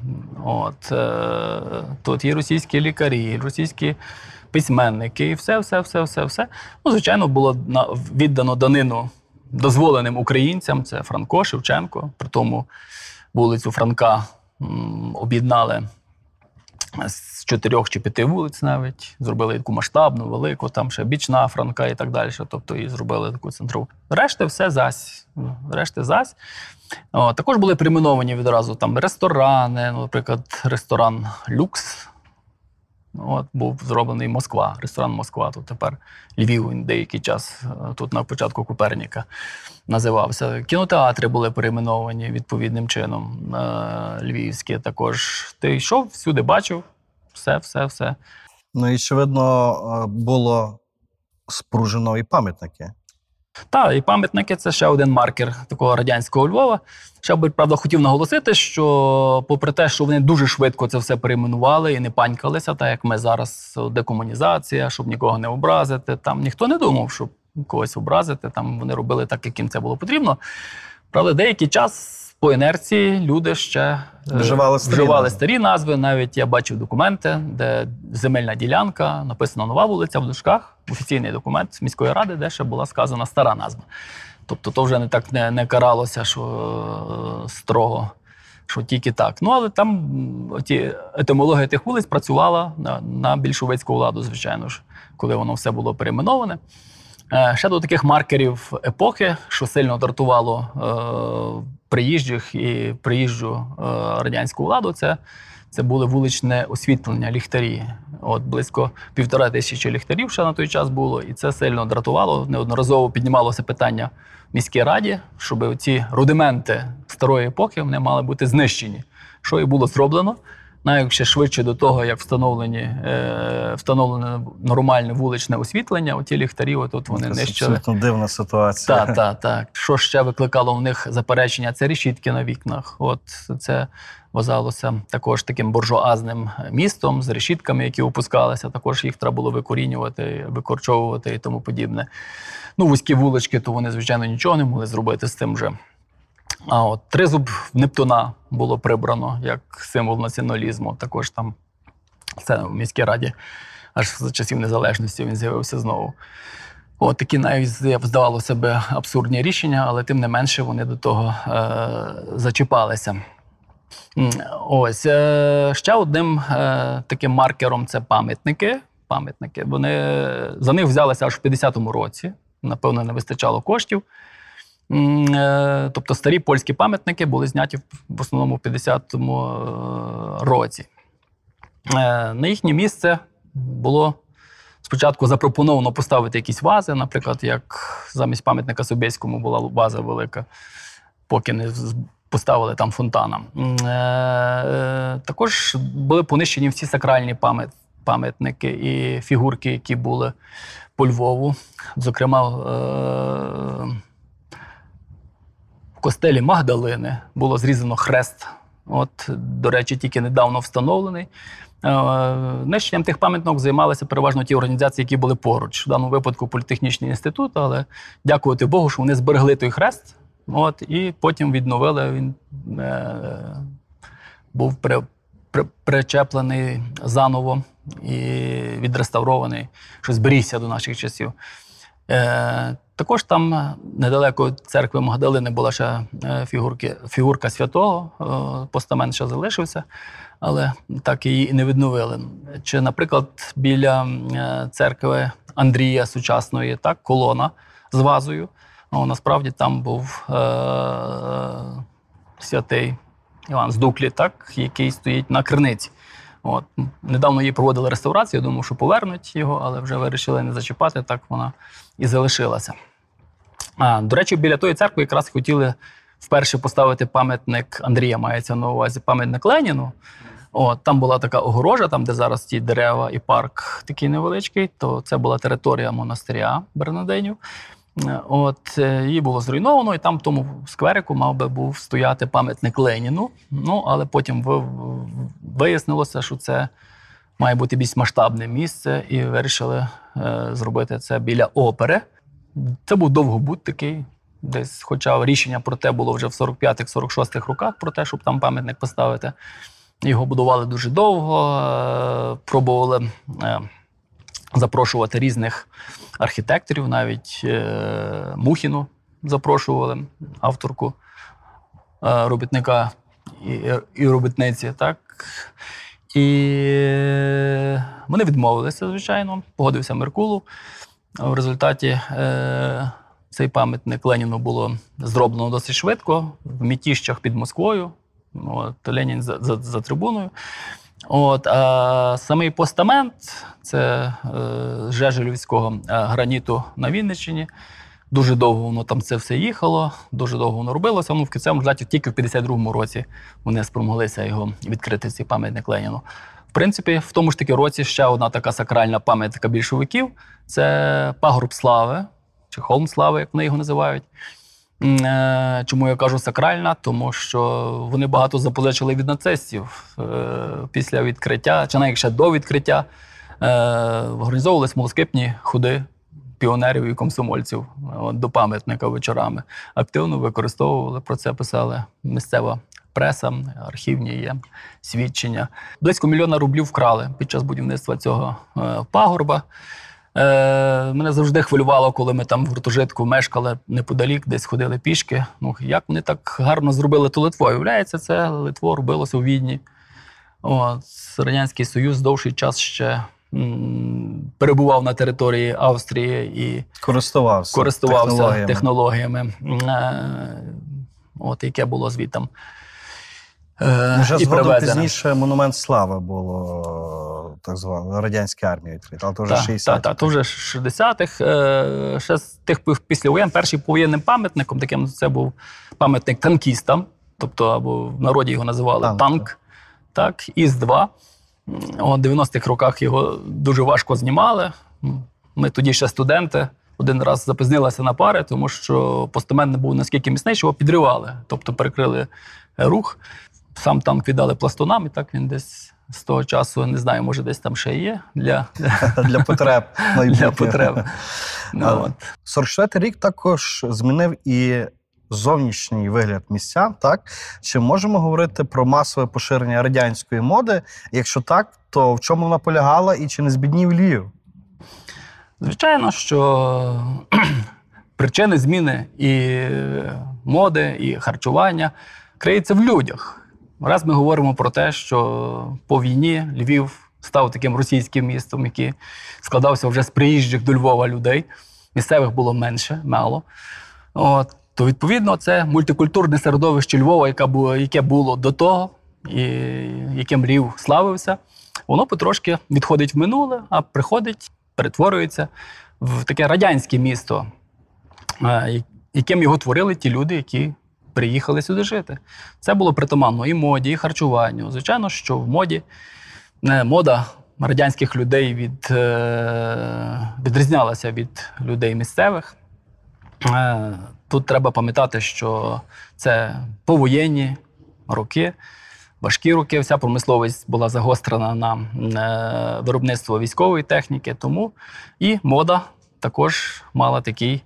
От, е, тут є російські лікарі, російські письменники, і все, все, все, все, все. Ну, звичайно, було віддано данину дозволеним українцям. Це Франко, Шевченко. При тому вулицю Франка об'єднали з чотирьох чи п'яти вулиць навіть. Зробили таку масштабну, велику, там ще бічна франка і так далі. Тобто і зробили таку центрову. Решта все зась. Ну, Решта зась. О, також були перейменовані відразу там ресторани, ну, наприклад, ресторан Люкс. От, був зроблений Москва, ресторан Москва. Тут тепер Львів деякий час, е, тут на початку Куперніка називався. Кінотеатри були перейменовані відповідним чином. Е, Львівські також. Ти йшов, всюди бачив. Все, все, все. Ну і очевидно, е, було спружено і пам'ятники. Та, і пам'ятники це ще один маркер такого радянського Львова. Ще би, правда, хотів наголосити, що попри те, що вони дуже швидко це все перейменували і не панькалися, так як ми зараз декомунізація, щоб нікого не образити. Там ніхто не думав, щоб когось образити. Там вони робили так, як їм це було потрібно. Правда, деякий час по інерції люди ще е, Вживали старі вживали старі назви. Навіть я бачив документи, де земельна ділянка, написана нова вулиця в дужках, офіційний документ з міської ради, де ще була сказана стара назва. Тобто то вже не так не, не каралося, що е, строго, що тільки так. Ну, але там ті, етимологія тих вулиць працювала на, на більшовицьку владу, звичайно ж, коли воно все було перейменоване. Е, Ще до таких маркерів епохи, що сильно дратувало е, приїжджих і приїжджу е, радянську владу, це, це були вуличне освітлення, ліхтарі. От близько півтора тисячі ліхтарів ще на той час було, і це сильно дратувало. Неодноразово піднімалося питання в міській раді, щоб ці рудименти старої епохи вони мали бути знищені. Що і було зроблено. Навіть швидше до того, як встановлені, е, встановлене нормальне вуличне освітлення, оті ліхтарі, отут вони Це нищили. дивна ситуація. Так, так, так. Що ще викликало в них заперечення? Це решітки на вікнах. От це вважалося також таким буржуазним містом з решітками, які опускалися. Також їх треба було викорінювати, викорчовувати і тому подібне. Ну, вузькі вулички, то вони, звичайно, нічого не могли зробити з цим вже. А от тризуб Нептуна було прибрано як символ націоналізму. Також там це в міській раді, аж за часів незалежності він з'явився знову. От такі навіть здавалося би абсурдні рішення, але тим не менше вони до того е, зачіпалися. Ось е, ще одним е, таким маркером це пам'ятники. Пам'ятники. Вони за них взялися аж в 50-му році. Напевно, не вистачало коштів. Е, Тобто старі польські пам'ятники були зняті в- основному в 50-му е, році. Е, На їхнє місце було спочатку запропоновано поставити якісь вази, наприклад, як замість пам'ятника Собєському була ваза велика, поки не поставили там фонтана. Також були понищені всі сакральні пам'ят- пам'ятники і фігурки, які були по Львову. Зокрема, костелі Магдалини було зрізано хрест. От, до речі, тільки недавно встановлений. Е, Нищенням тих пам'яток займалися переважно ті організації, які були поруч. В даному випадку політехнічний інститут, але дякувати Богу, що вони зберегли той хрест. От, і потім відновили. Він е, був при, при, причеплений заново і відреставрований, що зберігся до наших часів. Е, також там е, недалеко від церкви Магдалини була ще е, фігурки, фігурка святого, постамент ще залишився, але так її не відновили. Чи, наприклад, біля церкви Андрія сучасної, так, колона з вазою. Ну, насправді там був святий Іван з Дуклі, так, який стоїть на криниці. От. Недавно її проводили реставрацію, я думав, що повернуть його, але вже вирішили не зачіпати, так вона і залишилася. А, до речі, біля тої церкви якраз хотіли вперше поставити пам'ятник Андрія, мається на увазі пам'ятник Леніну. От, там була така огорожа, там, де зараз ті дерева і парк такий невеличкий, то це була територія монастиря Бернадинів. Е, От е, її було зруйновано, і там в тому скверику мав би був стояти пам'ятник Леніну. Ну, але потім вияснилося, що це має бути більш масштабне місце, і вирішили зробити це біля опери. Це був довгобуд такий. Десь, хоча рішення про те було вже в 45-46 роках, про те, щоб там пам'ятник поставити. Його будували дуже довго, е, пробували е, запрошувати різних архітекторів, навіть е, Мухіну запрошували, авторку е, робітника і робітниці. Так? І вони відмовилися, звичайно. Погодився Меркулов. В результаті е, цей пам'ятник Леніну було зроблено досить швидко, в мітіщах під Москвою. От, Ленін за, за, за трибуною. От, а самий постамент це е, Жежелівського е, граніту на Вінниччині. Дуже довго воно там це все їхало, дуже довго воно робилося. Ну, в кінцевому результаті тільки в 52-му році вони спромоглися його відкрити, цей пам'ятник Леніну. В принципі, в тому ж таки році ще одна така сакральна пам'ятка більшовиків це пагорб слави, чи холм слави, як вони його називають. Е, Чому я кажу сакральна? Тому що вони багато запозичили від нацистів Е, після відкриття, чи навіть ще до відкриття, е, організовували смолоскипні ходи піонерів і комсомольців до пам'ятника вечорами. Активно використовували про це, писали місцева преса, архівні є свідчення. Близько мільйона рублів вкрали під час будівництва цього е, пагорба. Е, мене завжди хвилювало, коли ми там в гуртожитку мешкали неподалік, десь ходили пішки. Ну, як вони так гарно зробили ту Литву? Виявляється, це Литво робилося у Відні. От, Радянський Союз довший час ще перебував на території Австрії і Користувався, користувався технологіями. технологіями, е, от, яке було звідтам. Е, Вже і згодом привезене. пізніше монумент слави було так звано радянській армії відкрито, але то вже Так, 60 так, так, то вже 60-х. Е, ще з тих пів- післявоєн, першим повоєнним пам'ятником, таким це був пам'ятник танкістам, тобто або в народі його називали Танк, танк. Так, ІС-2. У 90-х роках його дуже важко знімали. Ми тоді ще студенти. Один раз запізнилися на пари, тому що постамент не був наскільки міцний, що його підривали. Тобто перекрили е, рух. Сам танк віддали пластунам, і так він десь з того часу, не знаю, може, десь там ще є для, для потреб для потреб. Ну, А, 44 рік також змінив і зовнішній вигляд місця. Так чи можемо говорити про масове поширення радянської моди? Якщо так, то в чому вона полягала і чи не збіднів Львів? Звичайно, що причини зміни і моди, і харчування криються в людях. Раз ми говоримо про те, що по війні Львів став таким російським містом, який складався вже з приїжджих до Львова людей. Місцевих було менше, мало. От, то відповідно це мультикультурне середовище Львова, яке було, яке було до того, і яким Львів славився, воно потрошки відходить в минуле, а приходить, перетворюється в таке радянське місто, е, яким його творили ті люди, які приїхали сюди жити. Це було притаманно і моді, і харчуванню. Звичайно, що в моді не мода радянських людей від, е, відрізнялася від людей місцевих. Е, Тут треба пам'ятати, що це повоєнні роки, важкі роки. Вся промисловість була загострена на е, виробництво військової техніки, тому і мода також мала такий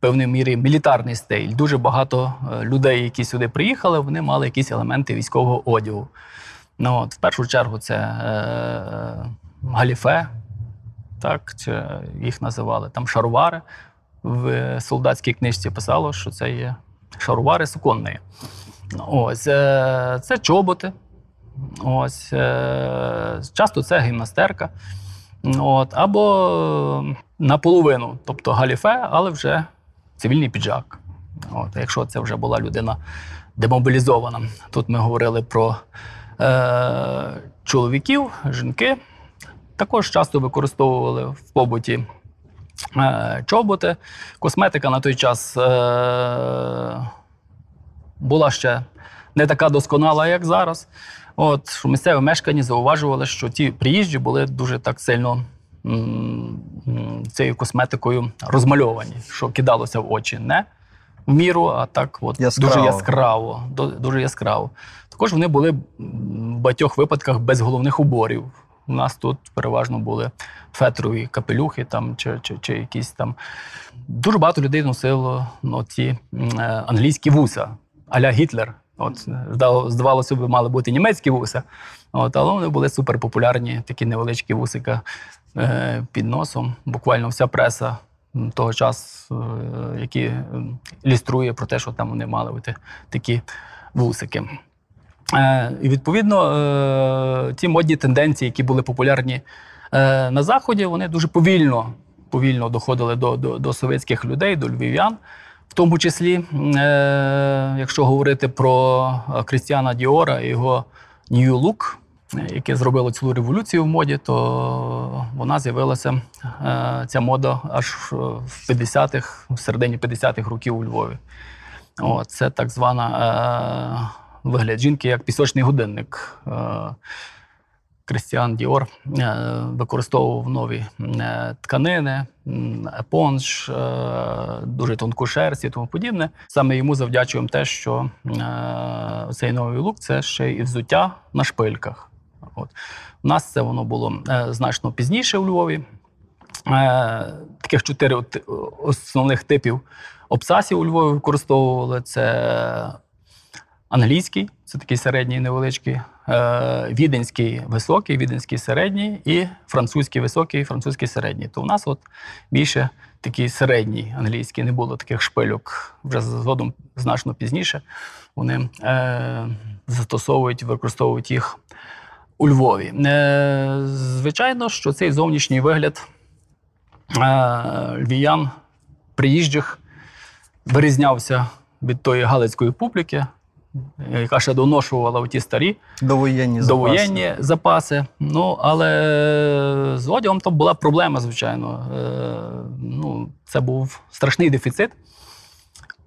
певній мірі мілітарний стиль. Дуже багато е, людей, які сюди приїхали, вони мали якісь елементи військового одягу. Ну, от, в першу чергу, це е, галіфе, так, чи їх називали там шаровари. В солдатській книжці писало, що це є шаровари суконні. Ось е, це чоботи. Ось, е, часто це гімнастерка. От, або наполовину, тобто галіфе, але вже цивільний піджак. От, якщо це вже була людина демобілізована. Тут ми говорили про е, чоловіків, жінки. Також часто використовували в побуті чоботи. Косметика на той час е, була ще не така досконала, як зараз. От, що місцеві мешкані зауважували, що ті приїжджі були дуже так сильно цією косметикою розмальовані, що кидалося в очі не в міру, а так от Яскраво. дуже яскраво. Дуже яскраво. Також вони були в багатьох випадках без головних уборів. У нас тут переважно були фетрові капелюхи там, чи, чи, чи якісь там. Дуже багато людей носило ну, ці е, англійські вуса, а-ля Гітлер. От, здавалося б, мали бути німецькі вуса, от, але вони були суперпопулярні, такі невеличкі вусика е, під носом. Буквально вся преса того часу, е, які ілюструє про те, що там вони мали бути такі вусики. Е, і відповідно е, ті модні тенденції, які були популярні е, на Заході, вони дуже повільно, повільно доходили до, до, до совєтських людей, до львів'ян. В тому числі, якщо говорити про Крістіана Діора і його New Look, яке зробило цілу революцію в моді, то вона з'явилася ця мода аж в 50-х, в середині 50-х років у Львові. О, це так звана вигляд жінки як пісочний годинник. Е, Крістіан Діор е, використовував нові е, тканини, епонж, дуже тонку шерсть і тому подібне. Саме йому завдячуємо те, що цей новий лук це ще і взуття на шпильках. От. У нас це воно було значно пізніше у Львові. Таких чотири основних типів обсасів у Львові використовували. Це англійський, це такий середній невеличкий, е, віденський високий, віденський середній і французький високий, французький середній. То у нас от більше такий середній англійський, не було таких шпильок. Вже згодом значно пізніше вони е, застосовують, використовують їх у Львові. Е, звичайно, що цей зовнішній вигляд е, львів'ян, приїжджих, вирізнявся від тої галицької публіки, яка ще доношувала ті старі Довоєнні запаси. довоєнні запаси. Ну, але з одягом там була проблема, звичайно. Е, ну, це був страшний дефіцит.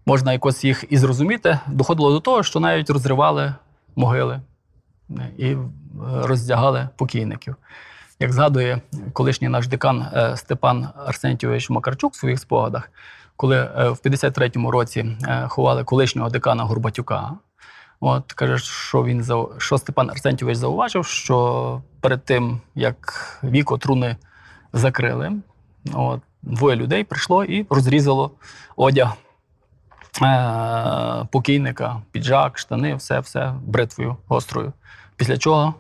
Можна якось їх і зрозуміти. Доходило до того, що навіть розривали могили е, і е, роздягали покійників. Як згадує колишній наш декан е, Степан Арсентійович Макарчук в своїх спогадах, коли е, в 53-му році е, ховали колишнього декана Горбатюка, От каже, що він за що Степан Арсентьович зауважив, що перед тим як віко труни закрили, от, двоє людей прийшло і розрізало одяг е- покійника, піджак, штани, все, все бритвою гострою. Після чого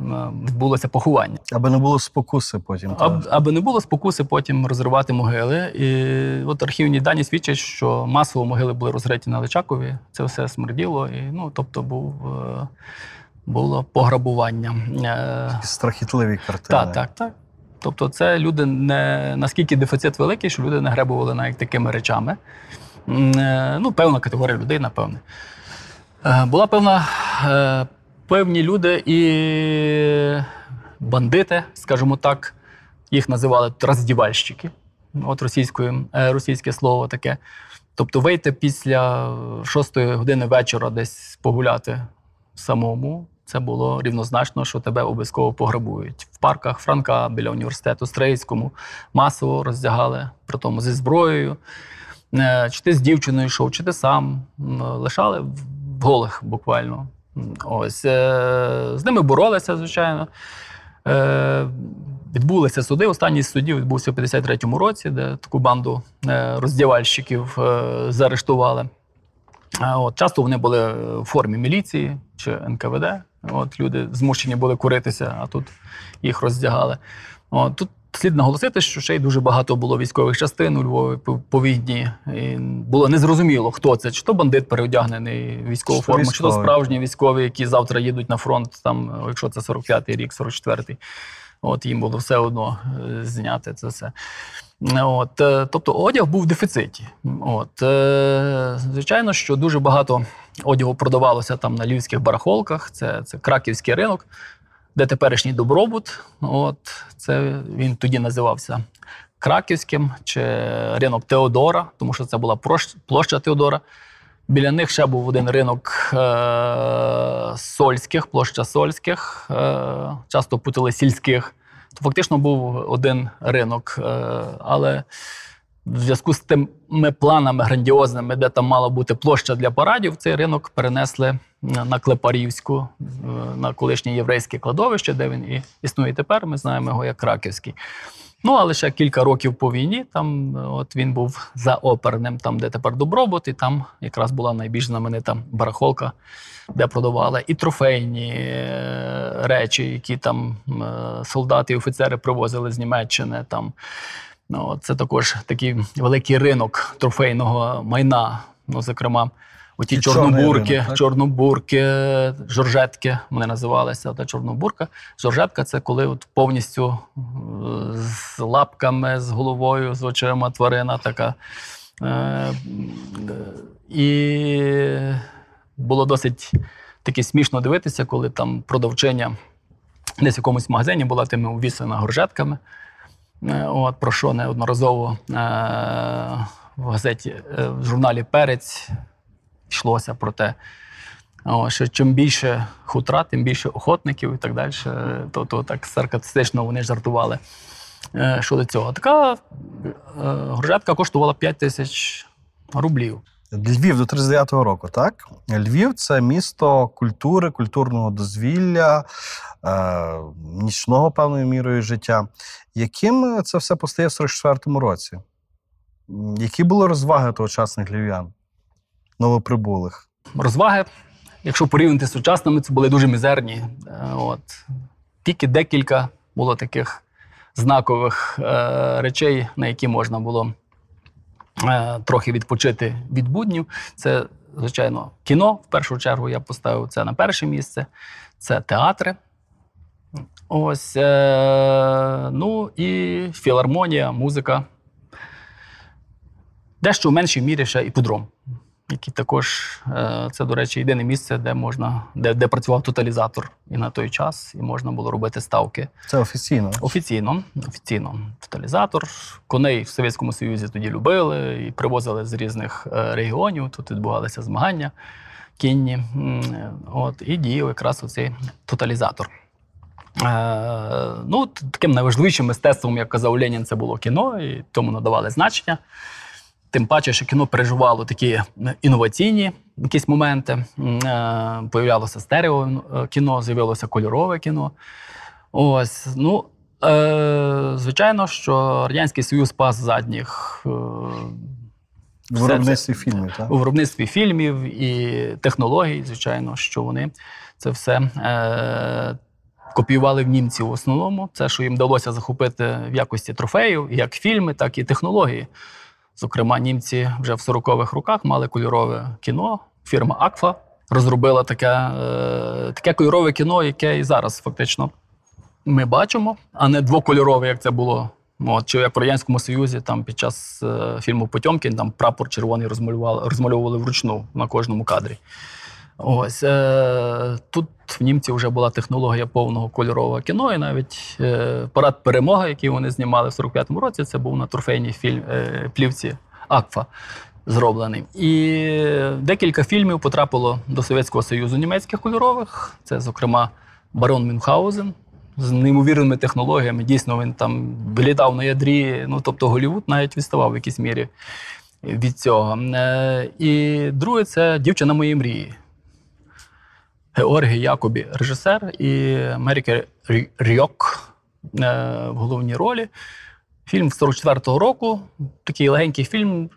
відбулося поховання. Аби не було спокуси потім. Аб, аби не було спокуси потім розривати могили. І от архівні дані свідчать, що масово могили були розриті на Личакові. Це все смерділо. І, ну, тобто був, е, було пограбування. Е, страхітливі картини. так, так, так. Тобто, це люди не наскільки дефіцит великий, що люди не гребували навіть такими речами. Е, Ну, певна категорія людей, напевне. Е, Була певна, е, певні люди і бандити, скажімо так, їх називали роздівальщики. От російською, е, російське слово таке. Тобто вийти після шостої години вечора десь погуляти самому, це було рівнозначно, що тебе обов'язково пограбують. В парках Франка біля університету Стрийському масово роздягали, при тому зі зброєю. Е, Чи ти з дівчиною йшов, чи ти сам лишали в голих буквально. Ось е, з ними боролися, звичайно. Е, Відбулися суди. Останній з судів відбувся в 53-му році, де таку банду е, роздівальщиків заарештували. От, часто вони були в формі міліції чи НКВД. От, люди змушені були куритися, а тут їх роздягали. От, тут слід наголосити, що ще й дуже багато було військових частин у Львові по, війні. І було незрозуміло, хто це, чи то бандит переодягнений військову форму, чи то справжні військові, які завтра їдуть на фронт, там, якщо це 45-й рік, 44-й. От їм було все одно е, зняти це все. От, е, тобто одяг був в дефіциті. От, е, звичайно, що дуже багато одягу продавалося там на львівських барахолках. Це, це краківський ринок, де теперішній добробут. От, це він тоді називався Краківським чи ринок Теодора, тому що це була площа Теодора. Біля них ще був один ринок е- сольських, площа сольських, е- часто путали сільських. То фактично був один ринок. Е- але в зв'язку з тими планами грандіозними, де там мала бути площа для парадів, цей ринок перенесли на Клепарівську, е, на колишнє єврейське кладовище, де він і існує тепер. Ми знаємо його як Краківський. Ну, але ще кілька років по війні там е, от він був за оперним, там, де тепер добробут, і там якраз була найбільш знаменита барахолка, де продавали і трофейні е, речі, які там е, солдати і офіцери привозили з Німеччини. Там. Ну, це також такий великий ринок трофейного майна. Ну, зокрема, Оті Ті чорнобурки, ринок, чорнобурки, жоржетки вони називалися. Та чорнобурка. Жоржетка це коли от повністю е, з лапками, з головою, з очима тварина така. Е, І було досить таки смішно дивитися, коли там продавчиня десь в якомусь магазині була тими увісена горжетками. Е, От, про що неодноразово е, в газеті, е, в журналі Перець йшлося про те, о, що чим більше хутра, тим більше охотників і так далі. То, то так саркастично вони жартували е, щодо цього. Така е, горжетка коштувала 5 тисяч рублів. Львів до 39-го року, так? Львів це місто культури, культурного дозвілля, е, нічного певною мірою життя. Яким це все постає в 44-му році? Які були розваги тогочасних львів'ян, новоприбулих? розваги, якщо порівняти з сучасними, це були дуже мізерні. Е, От. Тільки декілька було таких знакових е, речей, на які можна було е, трохи відпочити від буднів. Це, звичайно, кіно. В першу чергу я поставив це на перше місце. Це театри. Ось, е, ну і філармонія, музика. Дещо в меншій мірі ще іподром, який також, е, це, до речі, єдине місце, де можна, де, де працював тоталізатор і на той час, і можна було робити ставки. Це офіційно. Офіційно, офіційно тоталізатор. Коней в Совєтському Союзі тоді любили і привозили з різних е, регіонів. Тут відбувалися змагання кінні. От, і діяв якраз оцей тоталізатор. Е, ну, таким найважливішим мистецтвом, як казав Ленін, це було кіно, і тому надавали значення. Тим паче, що кіно переживало такі інноваційні якісь моменти. Е, Появлялося стерео е, кіно, з'явилося кольорове кіно. Ось, ну, е, звичайно, що Радянський Союз пас задніх все виробництві фільмів, так? у виробництві фільмів і технологій, звичайно, що вони це все е, копіювали в німців в основному. Це, що їм вдалося захопити в якості трофеїв, як фільми, так і технології. Зокрема, німці вже в 40-х роках мали кольорове кіно. Фірма Акфа розробила таке, е, таке кольорове кіно, яке і зараз фактично ми бачимо, а не двокольорове, як це було. От, чи як в Радянському Союзі там під час е, фільму Потьомкін там прапор червоний розмалювали, розмальовували вручну на кожному кадрі. Ось е, тут в німців вже була технологія повного кольорового кіно, і навіть е, парад перемоги, який вони знімали в 45-му році, це був на трофейній фільм, е, плівці Акфа зроблений. І декілька фільмів потрапило до Совєтського Союзу німецьких кольорових. Це, зокрема, Барон Мюнхгаузен з неймовірними технологіями. Дійсно, він там літав на ядрі. Ну, тобто Голівуд навіть відставав в якійсь мірі від цього. Е, І друге це дівчина моєї мрії. Георгій Якобі, режисер, і Меріке Рі- Рьок е, в головній ролі. Фільм з 44-го року, такий легенький фільм.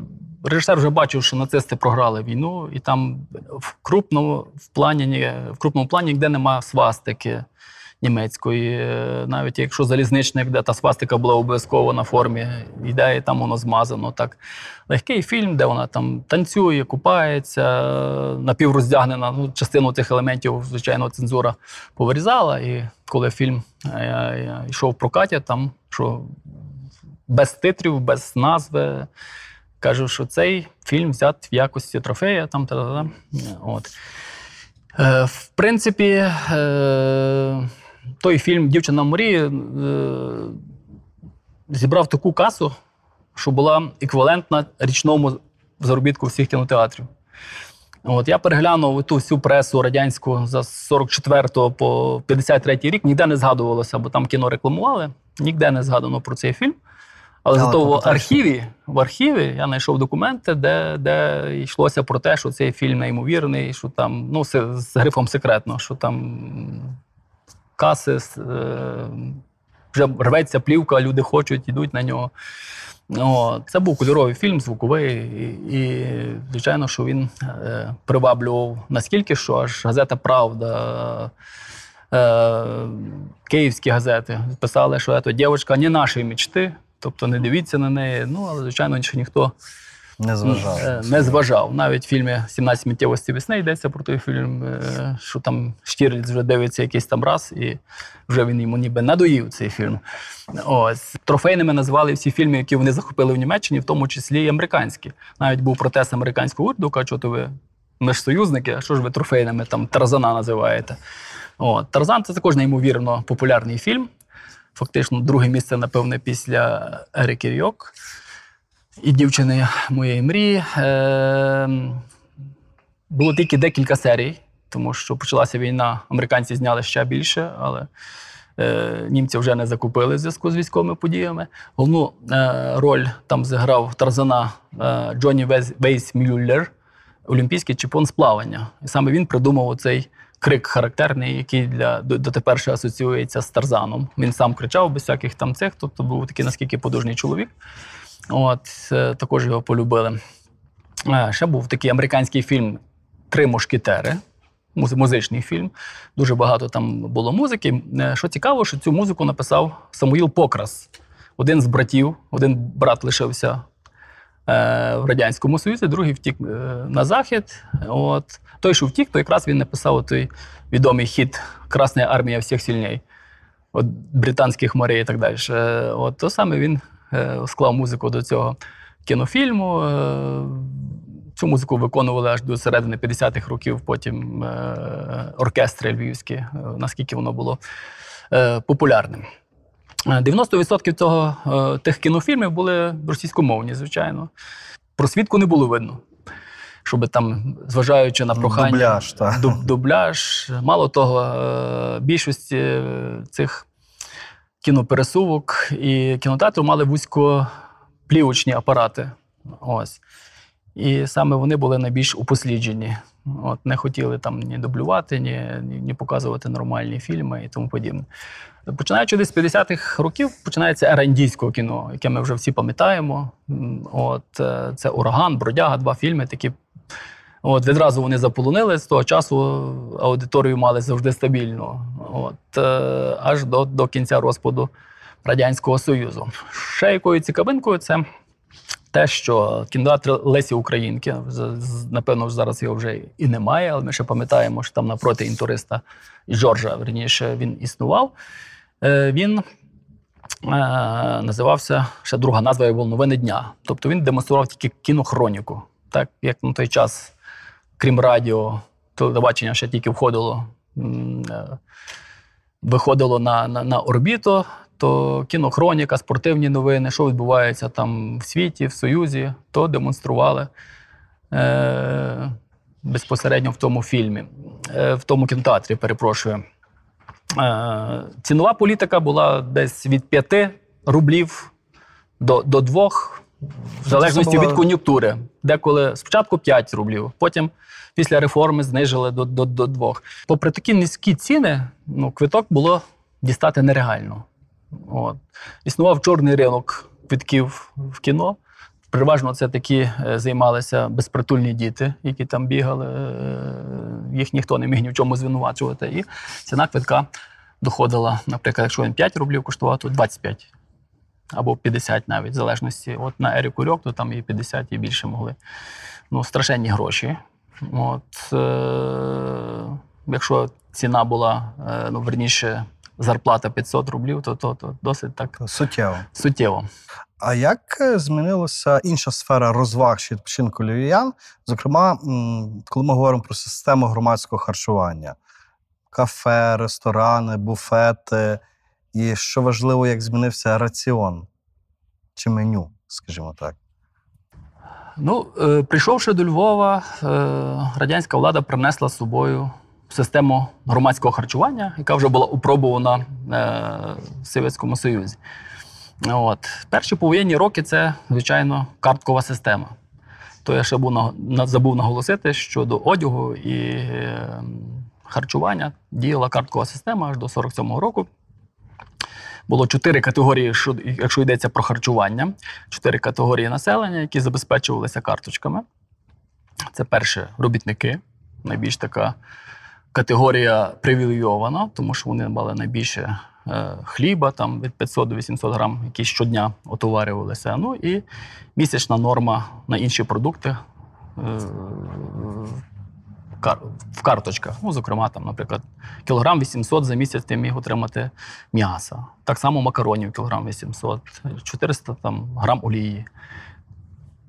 Режисер вже бачив, що нацисти програли війну, і там в крупному в плані, в крупному плані ніде нема свастики німецької. Е, Навіть якщо залізничник, де та свастика була обов'язково на формі, йде і там воно змазано. Так. Легкий фільм, де вона там танцює, купається, напівроздягнена. Ну, частину цих елементів, звичайно, цензура повирізала. І коли фільм е, е, йшов в прокаті, там що без титрів, без назви. Кажу, що цей фільм взят в якості трофея. Там, та-та-та. От. Е, в принципі, той фільм Дівчина морі е, зібрав таку касу, що була еквівалентна річному заробітку всіх кінотеатрів. От я переглянув ту всю пресу радянську за 44 по 53 рік, ніде не згадувалося, бо там кіно рекламували, ніде не згадано про цей фільм. Але зато в архіві, в архіві я знайшов документи, де, де йшлося про те, що цей фільм неймовірний, що там, ну, з грифом секретно, що там каси, е, вже рветься плівка, люди хочуть, йдуть на нього. О, це був кольоровий фільм, звуковий, і, звичайно, що він е, приваблював наскільки, що аж газета Правда, е, київські газети писали, що це дівчинка не нашої мечти, тобто не дивіться на неї. Ну, але, звичайно, ніхто Не зважав. Е, Не зважав. Навіть в фільмі «17 миттєвості весни йдеться про той фільм, е, що там Штірліц вже дивиться якийсь там раз, і вже він йому ніби надоїв цей фільм. Ось. Трофейними назвали всі фільми, які вони захопили в Німеччині, в тому числі і американські. Навіть був протест американського уряду, кажуть, то ви ми ж союзники, що ж ви трофейними там Тарзана називаєте. От. Тарзан це також неймовірно популярний фільм. Фактично, друге місце, напевне, після Ерики Рьок і дівчини моєї мрії. Е, було тільки декілька серій, тому що почалася війна, американці зняли ще більше, але е, німці вже не закупили в зв'язку з військовими подіями. Головну е, роль там зіграв Тарзана е, Джонні Вейс, Мюллер, олімпійський чемпіон з плавання. І саме він придумав цей крик характерний, який для до- дотепер ще асоціюється з Тарзаном. Він сам кричав без всяких там цих, тобто був такий наскільки подужний чоловік. От, е, також його полюбили. Е, Ще був такий американський фільм Три мушкетери. Музичний фільм. Дуже багато там було музики. Е, Що цікаво, що цю музику написав Самуїл Покрас, один з братів. Один брат лишився в Радянському Союзі, другий втік на захід. От. Той, що втік, то якраз він написав той відомий хіт Красна армія всіх сильней от британських морей і так далі. От то саме він склав музику до цього кінофільму. Е, Цю музику виконували аж до середини 50-х років, потім е, оркестри львівські, е, наскільки воно було е, популярним. Е, 90% цього, е, тих кінофільмів були російськомовні, звичайно. Просвідку не було видно. Щоб там, зважаючи на прохання, Дубляж, дуб- дубляж. Мало того, е, більшості е, цих кінопересувок і кінотеатру мали вузькоплівочні апарати. Ось. І саме вони були найбільш упосліджені. От, не хотіли там ні дублювати, ні, ні, показувати нормальні фільми і тому подібне. Починаючи десь з 50-х років, починається ера індійського кіно, яке ми вже всі пам'ятаємо. От, е, це Ураган, Бродяга, два фільми, такі От відразу вони заполонили з того часу аудиторію мали завжди стабільну. От е, аж до, до кінця розпаду Радянського Союзу. Ще якою цікавинкою це те, що кінотеатр Лесі Українки, напевно, зараз його вже і немає, але ми ще пам'ятаємо, що там напроти інтуриста і Жоржа, верніше, він існував. Е, Він е, називався ще друга назва його новини дня. Тобто він демонстрував тільки кінохроніку. Так як на той час, крім радіо, телебачення ще тільки входило, е, виходило на, на, на орбіту, то кінохроніка, спортивні новини, що відбувається там в світі, в Союзі, то демонстрували е, безпосередньо в тому фільмі, е, в тому кінотеатрі, перепрошую. Е, цінова політика була десь від 5 рублів до, до 2, в залежності від кон'юнктури. Деколи спочатку 5 рублів, потім після реформи знижили до, до, до 2. Попри такі низькі ціни, ну, квиток було дістати нереально. От. Існував чорний ринок квитків в кіно. Переважно це такі е, займалися безпритульні діти, які там бігали. е, Їх ніхто не міг ні в чому звинувачувати. І ціна квитка доходила, наприклад, якщо він 5 рублів коштував, то 25 або 50 навіть, в залежності. От на Ері Кульок, то там і 50, і більше могли. Ну, страшенні гроші. От, е- якщо ціна була, е- ну, верніше, зарплата 500 рублів, то, то, то досить так Суттєво. суттєво. А як е, змінилася інша сфера розваг чи відпочинку львів'ян? Зокрема, коли ми говоримо про систему громадського харчування, кафе, ресторани, буфети, і що важливо, як змінився раціон чи меню, скажімо так. Ну, е, прийшовши до Львова, е, радянська влада принесла з собою систему громадського харчування, яка вже була опробувана е, в Совєтському Союзі. От. Перші повоєнні роки це, звичайно, карткова система. То я ще був на, забув наголосити, що до одягу і харчування діяла карткова система аж до 47-го року. Було чотири категорії, якщо йдеться про харчування чотири категорії населення, які забезпечувалися карточками. Це перше робітники, найбільш така категорія привілейована, тому що вони мали найбільше е, хліба, там від 500 до 800 грам, які щодня отоварювалися. Ну і місячна норма на інші продукти. Кар- В карточках, ну, зокрема, там, наприклад, кілограм 800 за місяць ти міг отримати м'яса. Так само макаронів кілограм 800, 400 там, грам олії.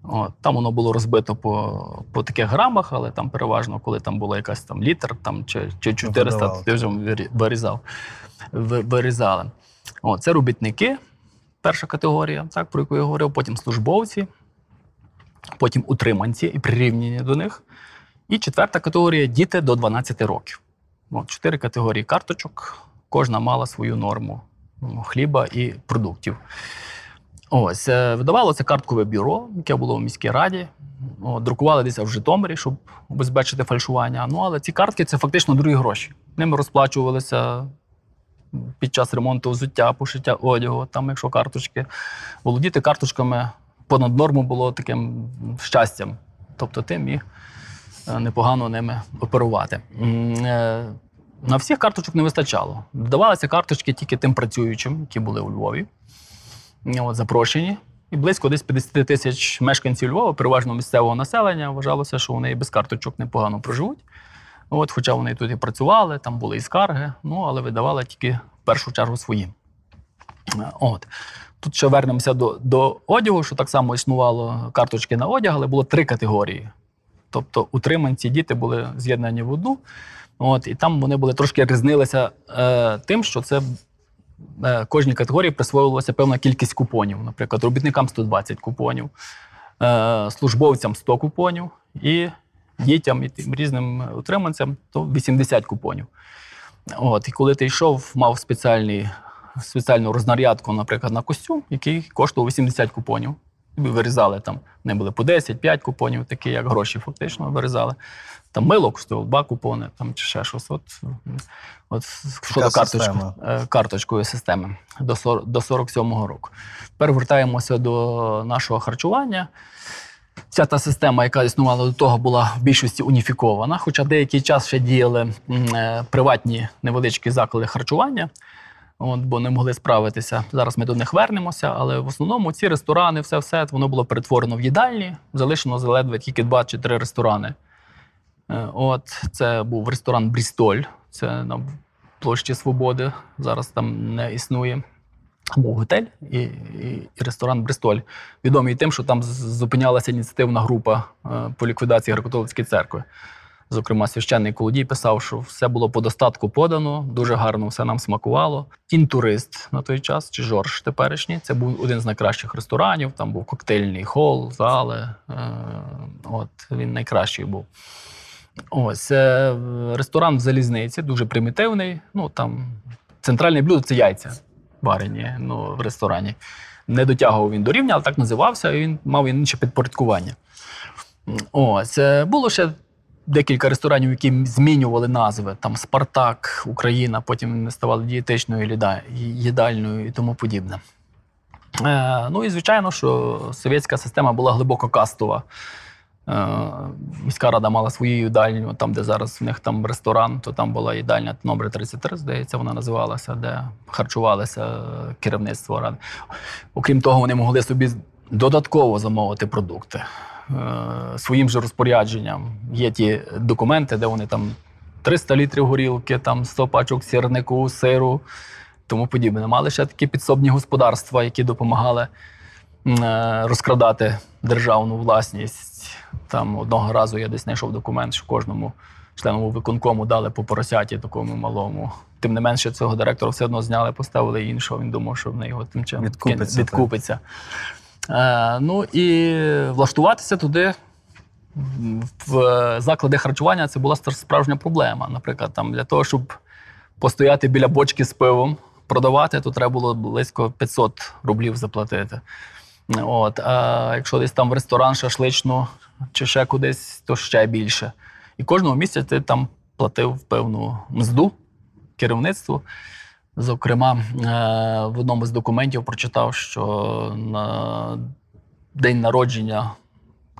От, там воно було розбито по, по таких грамах, але там переважно, коли там була якась там літр там, чи, чи 400, то ти вже вирізав. Вирізали. От, це робітники, перша категорія, так, про яку я говорив, потім службовці, потім утриманці і прирівняні до них. І четверта категорія діти до 12 років. От, чотири категорії карточок, кожна мала свою норму ну, хліба і продуктів. Ось, е, видавало карткове бюро, яке було в міській раді. От, друкували десь в Житомирі, щоб обезпечити фальшування. Ну, але ці картки це фактично другі гроші. Ними розплачувалися під час ремонту взуття, пошиття одягу, там, якщо карточки. Володіти карточками понад норму було таким щастям. Тобто ти міг непогано ними оперувати. Е, На всіх карточок не вистачало. Давалися карточки тільки тим працюючим, які були у Львові. От, запрошені. І близько десь 50 тисяч мешканців Львова, переважно місцевого населення, вважалося, що вони без карточок непогано проживуть. От, хоча вони тут і працювали, там були і скарги, ну, але видавали тільки в першу чергу свої. Е, От. Тут ще вернемося до, до одягу, що так само існувало карточки на одяг, але було три категорії. Тобто утриманці діти були з'єднані в одну. От, і там вони були трошки різнилися е, тим, що це е, кожній категорії присвоювалася певна кількість купонів. Наприклад, робітникам 120 купонів, е, службовцям 100 купонів і дітям і тим різним утриманцям то 80 купонів. От, і коли ти йшов, мав спеціальний, спеціальну рознарядку, наприклад, на костюм, який коштував 80 купонів. Вирізали там, вони були по 10-5 купонів, такі як гроші фактично вирізали. Там мило коштувало 2 купони, там чи ще щось. От, от щодо система. е, карточкою системи до, сор- до 47-го року. Тепер вертаємося до нашого харчування. Вся та система, яка існувала до того, була в більшості уніфікована, хоча деякий час ще діяли е, приватні невеличкі заклади харчування, от, бо не могли справитися. Зараз ми до них вернемося, але в основному ці ресторани, все все воно було перетворено в їдальні, залишено заледве тільки два чи три ресторани. Е, От це був ресторан Брістоль, це на площі Свободи. Зараз там не існує. Був готель і, і, і ресторан Бристоль. Відомий тим, що там зупинялася ініціативна група е, по ліквідації греко-католицької церкви. Зокрема, священний Колодій писав, що все було по достатку подано, дуже гарно все нам смакувало. Інтурист на той час, чи Жорж теперішній, це був один з найкращих ресторанів. Там був коктейльний хол, зали. Е, от він найкращий був. Ось е, ресторан в залізниці, дуже примітивний. Ну там центральне блюдо це яйця варені ну, в ресторані. Не дотягував він до рівня, але так називався, і він мав інше підпорядкування. Ось е, було ще декілька ресторанів, які змінювали назви: там Спартак, Україна, потім ставали дієтичною їдальною і тому подібне. Е, ну і звичайно, що совєтська система була глибоко кастова. Е, Міська рада мала свою їдальню, там, де зараз в них там ресторан, то там була їдальня номер 33, здається, вона називалася, де харчувалося е, керівництво ради. Окрім того, вони могли собі додатково замовити продукти своїм же розпорядженням. Є ті документи, де вони там 300 літрів горілки, там 100 пачок сірнику, сиру, тому подібне. Мали ще такі підсобні господарства, які допомагали е, розкрадати державну власність. Там одного разу я десь знайшов документ, що кожному члену виконкому дали по поросяті такому малому. Тим не менше, цього директора все одно зняли, поставили іншого. Він думав, що в неї його тим чим Відкупиться, відкупиться. Е, ну і влаштуватися туди. В заклади харчування це була справжня проблема. Наприклад, там для того, щоб постояти біля бочки з пивом, продавати, то треба було близько 500 рублів заплатити. От, а якщо десь там в ресторан шашличну чи ще кудись, то ще більше. І кожного місяця ти там платив певну мзду керівництву. Зокрема, е, в одному з документів прочитав, що на день народження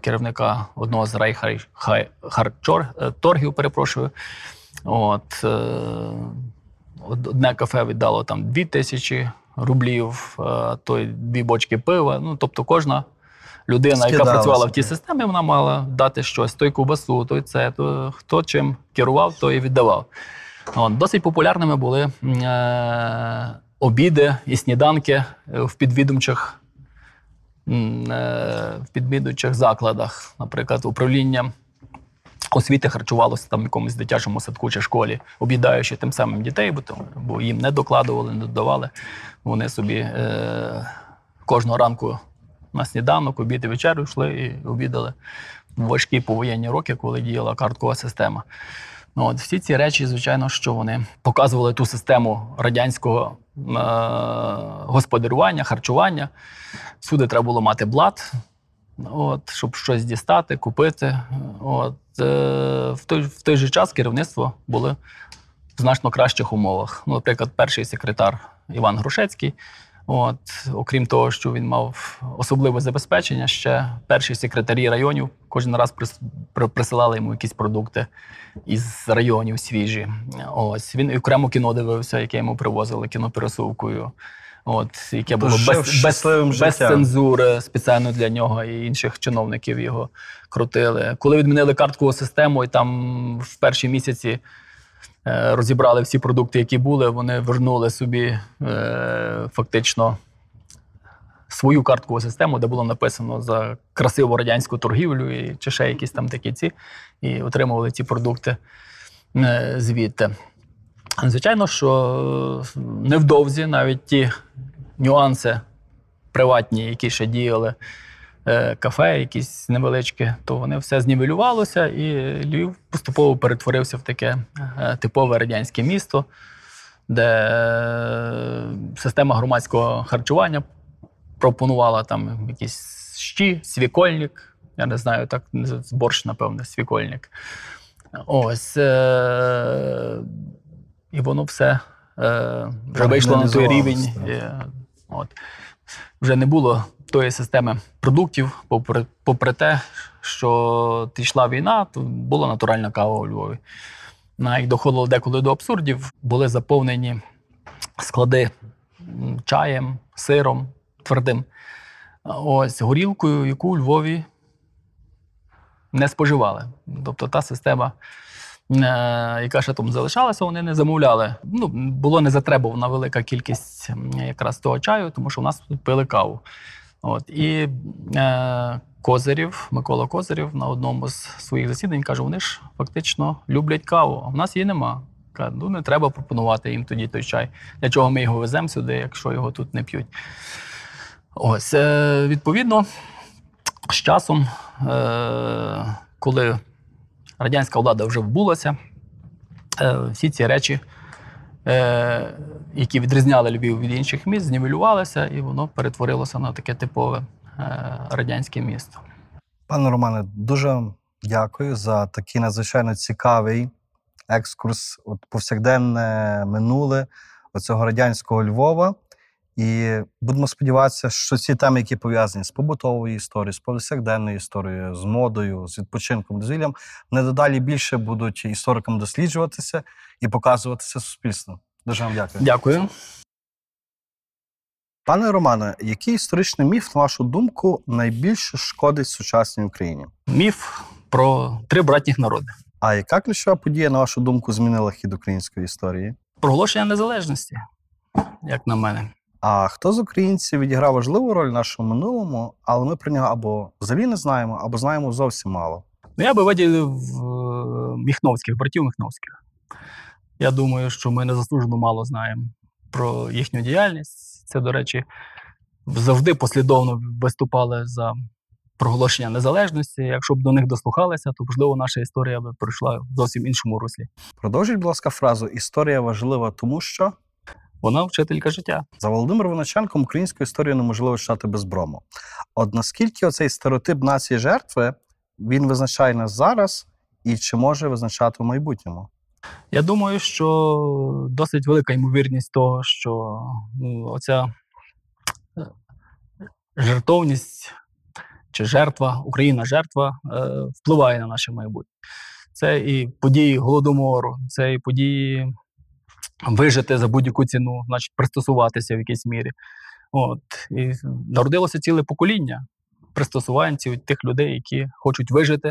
керівника одного з райхарторгів, перепрошую, От, е, одне кафе віддало там 2 тисячі рублів, е, то дві бочки пива. Ну, тобто кожна людина, яка працювала в тій системі, вона мала дати щось: той ковбасу, той це, то хто чим керував, той і віддавав. От, досить популярними були е, обіди і сніданки е, в підвідомчих, е, в підвідомчих закладах, наприклад, управління освіти харчувалося там в якомусь дитячому садку чи школі, об'їдаючи тим самим дітей, бо, то, бо їм не докладували, не додавали. Вони собі е, кожного ранку на сніданок, обід і вечерю йшли і обідали в важкі повоєнні роки, коли діяла карткова система. Ну, от, всі ці речі, звичайно, що вони показували ту систему радянського е- господарювання, харчування. Всюди треба було мати блат, от, щоб щось дістати, купити. От, е- в, той, в той же час керівництво було в значно кращих умовах. Ну, наприклад, перший секретар Іван Грушецький. От, окрім того, що він мав особливе забезпечення, ще перші секретарі районів кожен раз прис- присилали йому якісь продукти із районів свіжі. Ось він і окремо кіно дивився, яке йому привозили кінопересувкою. От, яке було без, без, без цензури спеціально для нього і інших чиновників його крутили. Коли відмінили карткову систему, і там в перші місяці розібрали всі продукти, які були, вони вернули собі е, фактично свою карткову систему, де було написано за красиву радянську торгівлю і, чи ще якісь там такі ці, і отримували ці продукти е, звідти. Звичайно, що е, невдовзі навіть ті нюанси приватні, які ще діяли, е, кафе, якісь невеличкі, то вони все знівелювалося, і Львів поступово перетворився в таке е, типове радянське місто, де е, система громадського харчування пропонувала там якісь щі, свікольник. Я не знаю, так борщ, напевне, свікольник. Ось. Е- і воно все е- вже вийшло на той рівень. Е, от. Вже не було тої системи продуктів, попри, попри те, що йшла війна, то була натуральна кава у Львові. Навіть доходило деколи до абсурдів, були заповнені склади чаєм, сиром твердим. Ось горілкою, яку у Львові не споживали. Тобто та система, яка ще там залишалася, вони не замовляли. Ну, було не затребувана велика кількість якраз того чаю, тому що в нас тут пили каву. От. І е, Козирів, Микола Козирів на одному з своїх засідань каже: вони ж фактично люблять каву, а в нас її нема. Каже, ну не треба пропонувати їм тоді той чай. Для чого ми його веземо сюди, якщо його тут не п'ють? Ось, е, відповідно, з часом, е, коли радянська влада вже вбулася, е, всі ці речі, е, які відрізняли Львів від інших міст, знівелювалися, і воно перетворилося на таке типове е, радянське місто. Пане Романе, дуже дякую за такий надзвичайно цікавий екскурс, от повсякденне минуле оцього радянського Львова. І будемо сподіватися, що ці теми, які пов'язані з побутовою історією, з повсякденною історією, з модою, з відпочинком, дозвіллям, не додалі більше будуть історикам досліджуватися і показуватися суспільству. Дуже вам дякую. Дякую. Пане Романе, який історичний міф, на вашу думку, найбільше шкодить сучасній Україні? Міф про три братніх народи. А яка ключова подія, на вашу думку, змінила хід української історії? Проголошення незалежності, як на мене. А хто з українців відіграв важливу роль в нашому минулому, але ми про нього або взагалі не знаємо, або знаємо зовсім мало. Ну, я би виділив е, Міхновських, братів Міхновських. Я думаю, що ми незаслужено мало знаємо про їхню діяльність. Це, до речі, завжди послідовно виступали за проголошення незалежності. Якщо б до них дослухалися, то можливо наша історія би пройшла в зовсім іншому руслі. Продовжіть, будь ласка, фразу Історія важлива, тому що Вона вчителька життя. за Володимиром Виноченком українську історію неможливо читати без брому. От наскільки оцей стереотип нації жертви він визначає нас зараз і чи може визначати в майбутньому? Я думаю, що досить велика ймовірність того, що ну, оця е, жертовність чи жертва, Україна жертва е, впливає на наше майбутнє. Це і події голодомору, це і події вижити за будь-яку ціну, значить, пристосуватися в якійсь мірі. От. І народилося ціле покоління пристосуванців, тих людей, які хочуть вижити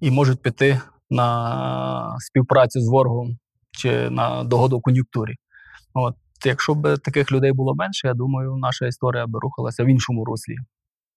і можуть піти на співпрацю з ворогом чи на догоду в кон'юнктурі. От. Якщо б таких людей було менше, я думаю, наша історія би рухалася в іншому руслі.